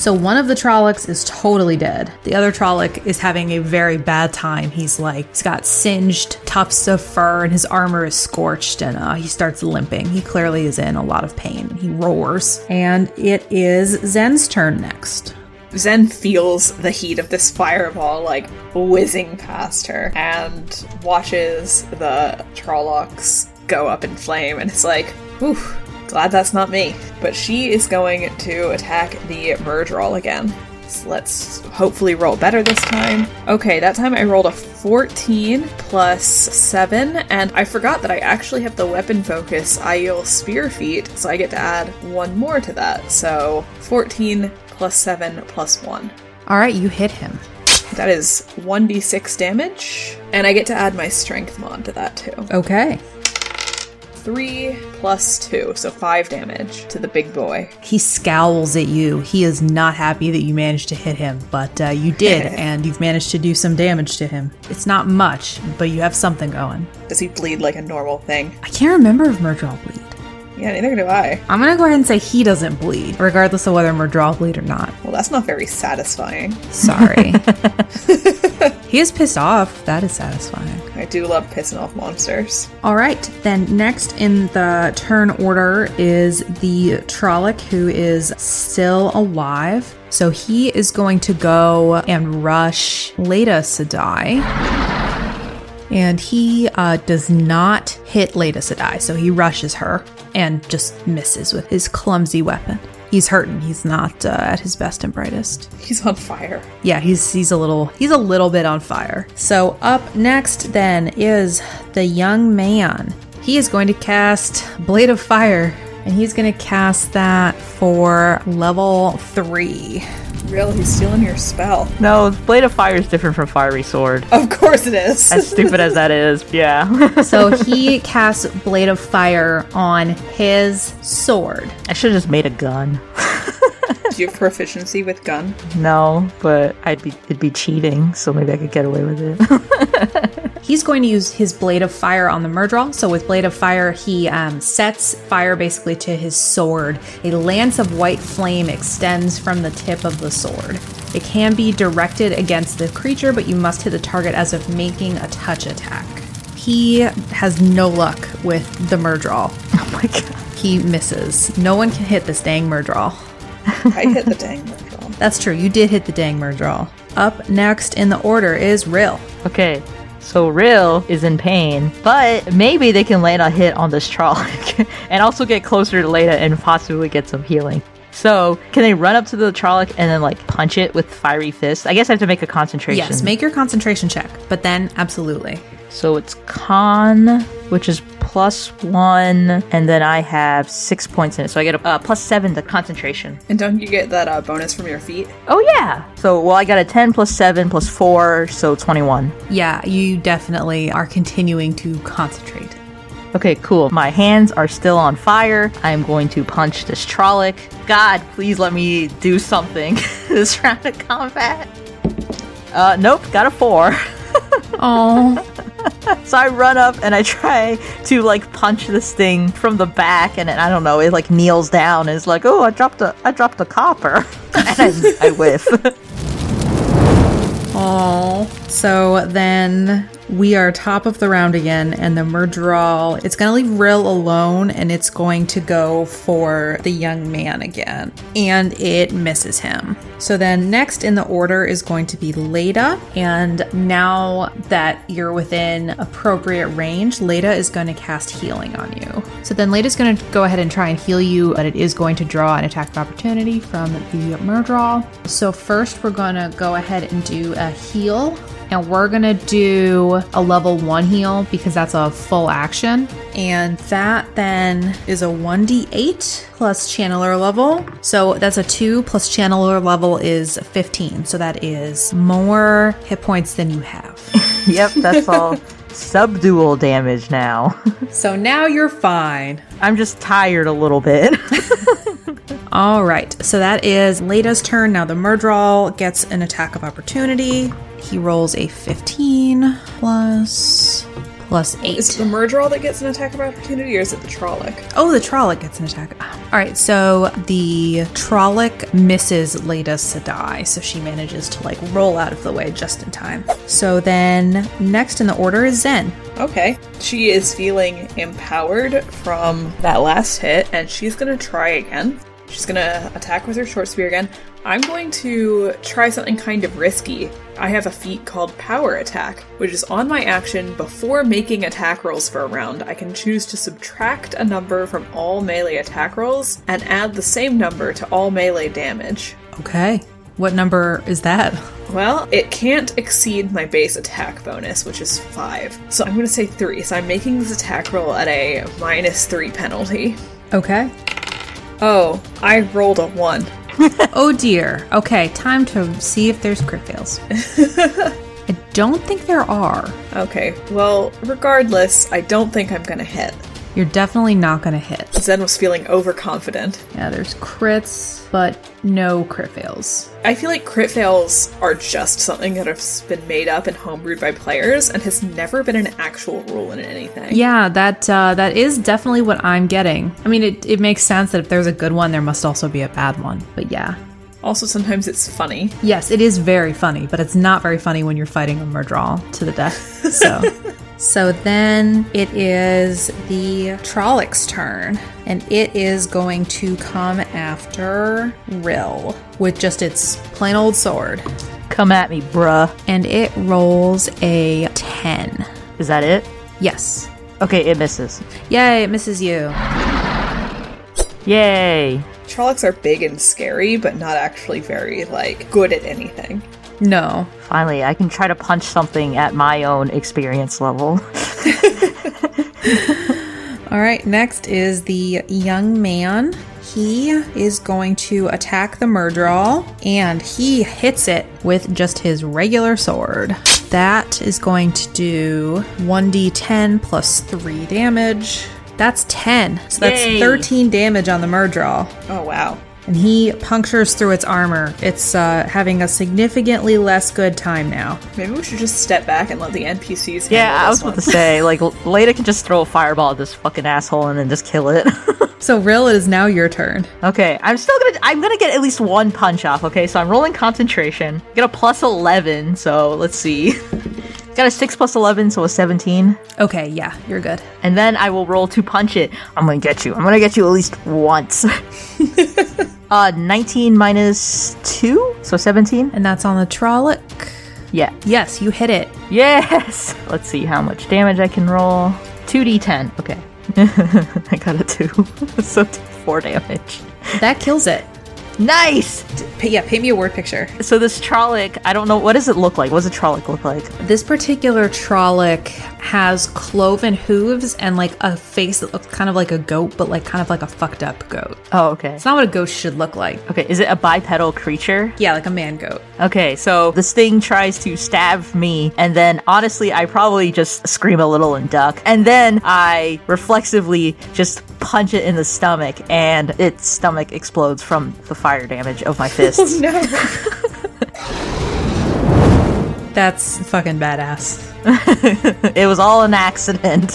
So one of the Trollocs is totally dead. The other Trolloc is having a very bad time. He's like, he's got singed tufts of fur and his armor is scorched and uh, he starts limping. He clearly is in a lot of pain. He roars. And it is Zen's turn next. Zen feels the heat of this fireball like whizzing past her and watches the Trollocs go up in flame and it's like, whew, glad that's not me. But she is going to attack the Myrddraal again. So let's hopefully roll better this time. Okay, that time I rolled a 14 plus 7, and I forgot that I actually have the weapon focus Aiel Spear Feat, so I get to add one more to that. So 14 plus 7 plus 1. All right, you hit him. That is 1d6 damage, and I get to add my strength mod to that too. Okay. 3 plus 2, so 5 damage to the big boy. He scowls at you. He is not happy that you managed to hit him, but uh, you did, [laughs] and you've managed to do some damage to him. It's not much, but you have something going. Does he bleed like a normal thing? I can't remember if Myrddraal bleed. Yeah, neither do I. I'm gonna go ahead and say he doesn't bleed, regardless of whether Myrddraal bleed or not. Well, that's not very satisfying. Sorry. [laughs] [laughs] he is pissed off. That is satisfying. I do love pissing off monsters. All right, then next in the turn order is the Trolloc who is still alive. So he is going to go and rush Leda Sedai. And he uh, does not hit Leda Sedai, so he rushes her and just misses with his clumsy weapon. He's hurting. He's not uh, at his best and brightest. He's on fire. Yeah, he's he's a little he's a little bit on fire. So up next then is the young man. He is going to cast Blade of Fire and he's going to cast that for level 3. Really, he's stealing your spell. No, Blade of Fire is different from Fiery Sword. Of course it is. as stupid as that is, yeah. [laughs] so he casts Blade of Fire on his sword. I should have just made a gun. [laughs] Do you have proficiency with gun? No, but I'd be it'd be cheating, so maybe I could get away with it. [laughs] He's going to use his Blade of Fire on the Myrddraal. So with Blade of Fire, he um, sets fire basically to his sword. A lance of white flame extends from the tip of the sword. It can be directed against the creature, but you must hit the target as if making a touch attack. He has no luck with the Myrddraal. [laughs] oh my god. He misses. No one can hit this dang Myrddraal. [laughs] I hit the [laughs] dang roll. That's true. You did hit the dang Myrddraal. Up next in the order is Ryl. Okay, so Ryl is in pain, but maybe they can land a hit on this Trolloc [laughs] and also get closer to Leda and possibly get some healing. So, can they run up to the Trolloc and then like punch it with fiery fists? I guess I have to make a concentration. Yes, make your concentration check, but then absolutely. So it's con, which is plus one, and then I have six points in it. So I get a uh, plus seven to concentration. And don't you get that uh, bonus from your feat? Oh yeah. So well, I got a ten plus seven plus four, so twenty-one. Yeah, you definitely are continuing to concentrate. Okay, cool. My hands are still on fire. I am going to punch this Trolloc. God, please let me do something [laughs] this round of combat. Uh, nope, got a four. [laughs] Oh, [laughs] So I run up and I try to like punch this thing from the back, and it, I don't know, it like kneels down and is like, "Oh, I dropped a, I dropped a copper," [laughs] and I, I whiff. [laughs] oh. So then we are top of the round again, and the Myrddraal, it's going to leave Ryl alone, and it's going to go for the young man again. And it misses him. So then next in the order is going to be Leda. And now that you're within appropriate range, Leda is going to cast healing on you. So then Leda's going to go ahead and try and heal you, but it is going to draw an attack of opportunity from the Myrddraal. So first, we're going to go ahead and do a heal and we're gonna do a level one heal because that's a full action. And that then is a 1d8 plus channeler level. So that's a 2 plus channeler level is 15. So that is more hit points than you have. [laughs] yep, that's all [laughs] subdual damage now. [laughs] so now you're fine. I'm just tired a little bit. [laughs] All right, so that is Leda's turn. Now the Myrddraal gets an attack of opportunity. He rolls a 15 plus plus 8. Is it the Myrddraal that gets an attack of opportunity, or is it the Trolloc? Oh, the Trolloc gets an attack. All right, so the Trolloc misses Leda Sedai, so she manages to like roll out of the way just in time. So then next in the order is Zen. Okay. She is feeling empowered from that last hit, and she's gonna try again. She's gonna attack with her short spear again. I'm going to try something kind of risky. I have a feat called Power Attack, which is on my action before making attack rolls for a round. I can choose to subtract a number from all melee attack rolls and add the same number to all melee damage. Okay. What number is that? Well, it can't exceed my base attack bonus, which is 5. So I'm going to say 3. So I'm making this attack roll at a minus 3 penalty. Okay. Oh, I rolled a 1. [laughs] oh dear. Okay, time to see if there's crit fails. [laughs] I don't think there are. Okay, well, regardless, I don't think I'm gonna hit. You're definitely not going to hit. Zen was feeling overconfident. Yeah, there's crits, but no crit fails. I feel like crit fails are just something that has been made up and homebrewed by players and has never been an actual rule in anything. Yeah, that uh, that is definitely what I'm getting. I mean, it, it makes sense that if there's a good one, there must also be a bad one. But yeah. Also, sometimes it's funny. Yes, it is very funny, but it's not very funny when you're fighting a Myrddraal to the death. So. [laughs] So then it is the Trolloc's turn, and it is going to come after Ryl with just its plain old sword. Come at me, bruh. And it rolls a 10. Is that it? Yes. Okay, it misses. Yay, it misses you. Yay. Trollocs are big and scary, but not actually very, like, good at anything. No. Finally, I can try to punch something at my own experience level. [laughs] All right, next is the young man. He is going to attack the Myrddraal, and he hits it with just his regular sword. That is going to do 1d10 plus 3 damage. That's 10. So that's Yay. 13 damage on the Myrddraal. Oh, wow. And he punctures through its armor. It's uh, having a significantly less good time now. Maybe we should just step back and let the NPCs handle Yeah, I was this about to say, [laughs] like, Leda can just throw a fireball at this fucking asshole and then just kill it. [laughs] So, Ryl, it is now your turn. okay, I'm still gonna, I'm gonna get at least one punch off, okay? So I'm rolling concentration. Get a plus 11, so let's see. Got a 6 plus 11, so a 17. Okay, yeah, you're good. And then I will roll to punch it. I'm gonna get you. I'm gonna get you at least once. [laughs] Uh, 19 minus 2, so 17? And that's on the Trolloc. Yeah. Yes, you hit it. Yes! [laughs] Let's see how much damage I can roll. 2d10. Okay. [laughs] I got a 2. so 4 damage. That kills it. Nice! P- yeah, paint me a word picture. So this Trolloc, I don't know, what does it look like? What does a Trolloc look like? This particular Trolloc has cloven hooves and like a face that looks kind of like a goat, but like kind of like a fucked up goat. Oh, okay. It's not what a goat should look like. Okay, is it a bipedal creature? Yeah, like a man goat. Okay, so this thing tries to stab me, and then honestly, I probably just scream a little and duck. And then I reflexively just punch it in the stomach, and its stomach explodes from the fire damage of my [laughs] oh, fists. No. [laughs] That's fucking badass. [laughs] it was all an accident.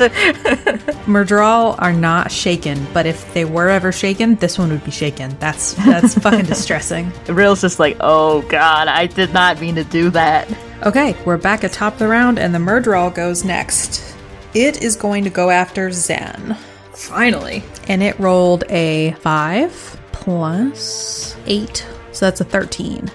Myrddraal are not shaken, but if they were ever shaken, this one would be shaken. That's that's fucking distressing. Ryl's just like, oh god, I did not mean to do that. Okay, we're back atop the round, and the Myrddraal goes next. It is going to go after Zen. Finally. And it rolled a 5 plus 8. So that's a 13.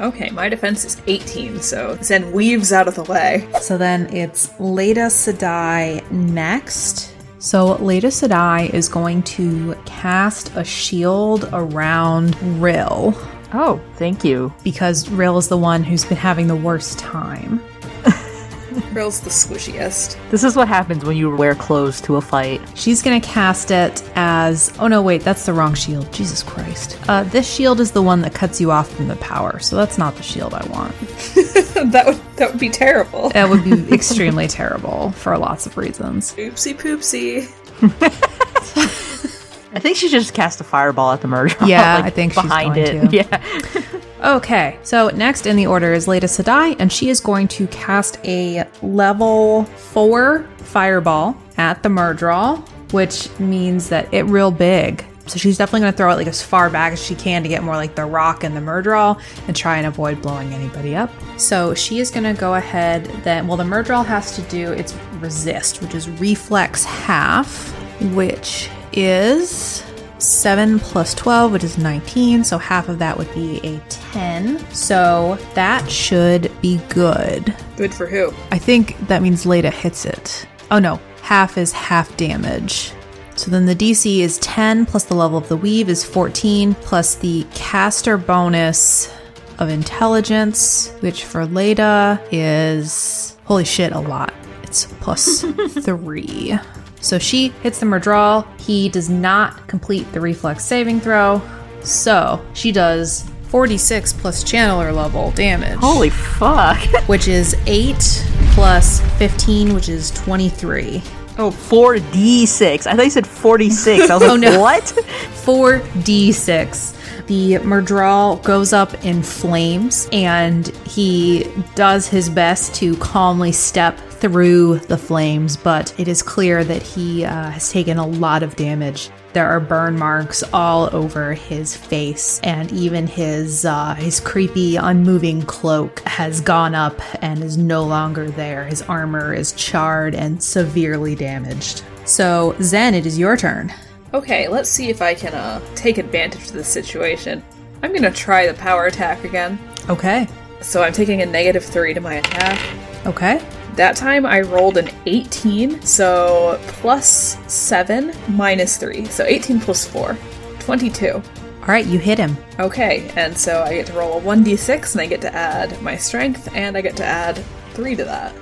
Okay, my defense is 18, so Zen weaves out of the way. So then it's Leda Sedai next. So Leda Sedai is going to cast a shield around Ryl Oh, thank you. because Ryl is the one who's been having the worst time. Ryl's the squishiest. This is what happens when you wear clothes to a fight. She's going to cast it as. Oh no, wait, that's the wrong shield. Jesus Christ. Uh, this shield is the one that cuts you off from the power, so that's not the shield I want. [laughs] that would that would be terrible. That would be extremely terrible for lots of reasons. Oopsie poopsie. [laughs] I think she should just cast a fireball at the merge. [laughs] Yeah, like, I think she's behind going it. to. Yeah. Okay, so next in the order is Leda Sedai, and she is going to cast a level 4 fireball at the Myrddraal, which means that it real big. So she's definitely going to throw it like as far back as she can to get more like the rock and the Myrddraal and try and avoid blowing anybody up. So she is going to go ahead then, well, the Myrddraal has to do its resist, which is reflex half, which is 7 plus 12, which is 19. So half of that would be a 10. So that should be good. Good for who? I think that means Leda hits it. Oh no, half is half damage. So then the DC is 10 plus the level of the weave is 14 plus the caster bonus of intelligence, which for Leda is holy shit, a lot. It's plus [laughs] three. So she hits the Myrddraal. He does not complete the reflex saving throw. So she does 46 plus channeler level damage, Holy fuck. [laughs] which is 8 plus 15, which is 23. Oh, 4d6. I thought you said 46. I was [laughs] oh, like, Oh, no. what? [laughs] 4d6. The Myrddraal goes up in flames and he does his best to calmly step through the flames, but it is clear that he uh, has taken a lot of damage. There are burn marks all over his face, and even his uh, his creepy, unmoving cloak has gone up and is no longer there. His armor is charred and severely damaged. So, Zen, it is your turn. Okay, let's see if I can uh, take advantage of this situation. I'm gonna try the power attack again. Okay. So I'm taking a negative three to my attack. Okay. That time I rolled an 18, so plus 7 minus 3. So 18 plus 4. 22. All right, you hit him. Okay, and so I get to roll a 1d6 and I get to add my strength and I get to add 3 to that.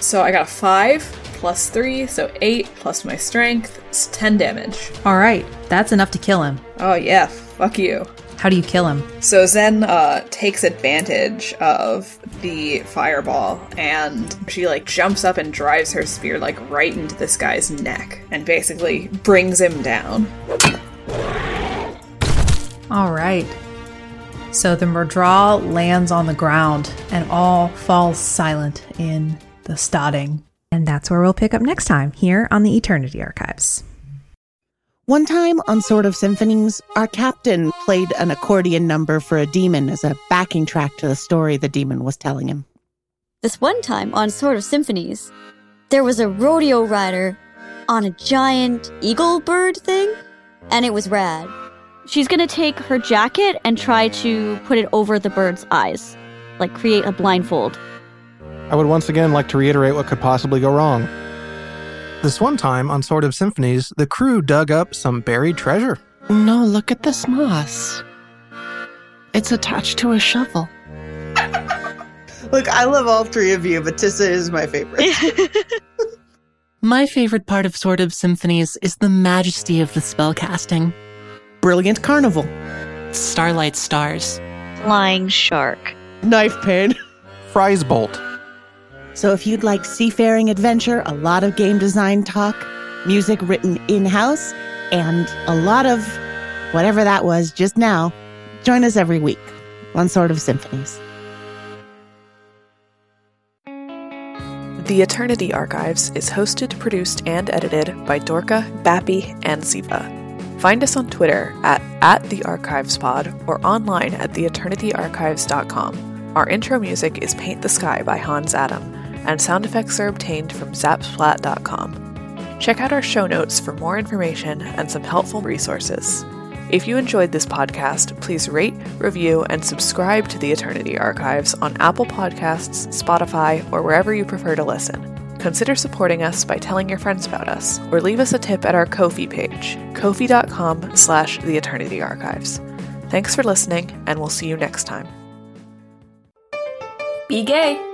So I got a 5 plus 3, so 8 plus my strength, it's 10 damage. All right, that's enough to kill him. Oh yeah, fuck you. How do you kill him? So Zen uh, takes advantage of the fireball and she like jumps up and drives her spear like right into this guy's neck and basically brings him down. All right. So the Myrddraal lands on the ground and all falls silent in the Stedding. And that's where we'll pick up next time here on the Eternity Archives. One time on Sword of Symphonies, our captain played an accordion number for a demon as a backing track to the story the demon was telling him. This one time on Sword of Symphonies, there was a rodeo rider on a giant eagle bird thing, and it was rad. she's gonna take her jacket and try to put it over the bird's eyes, like create a blindfold. I would once again like to reiterate what could possibly go wrong. This one time on Sword of Symphonies, the crew dug up some buried treasure. No, look at this moss. It's attached to a shovel. [laughs] Look, I love all three of you, but Tissa is my favorite. [laughs] [laughs] My favorite part of Sword of Symphonies is the majesty of the spellcasting. Brilliant carnival. Starlight stars. Flying shark. Knife pain. Fries bolt. So if you'd like seafaring adventure, a lot of game design talk, music written in-house, and a lot of whatever that was just now, join us every week on Sort of Symphonies. The Eternity Archives is hosted, produced, and edited by Dorca, Bappy, and Ziva. Find us on Twitter at, at thearchivespod or online at theeternityarchives.com. Our intro music is Paint the Sky by Hans Atom, and sound effects are obtained from zapsplat.com. Check out our show notes for more information and some helpful resources. If you enjoyed this podcast, please rate, review, and subscribe to the Eternity Archives on Apple Podcasts, Spotify, or wherever you prefer to listen. Consider supporting us by telling your friends about us, or leave us a tip at our Ko-fi page, kofi.com slash the Eternity Archives. Thanks for listening, and we'll see you next time. Be gay.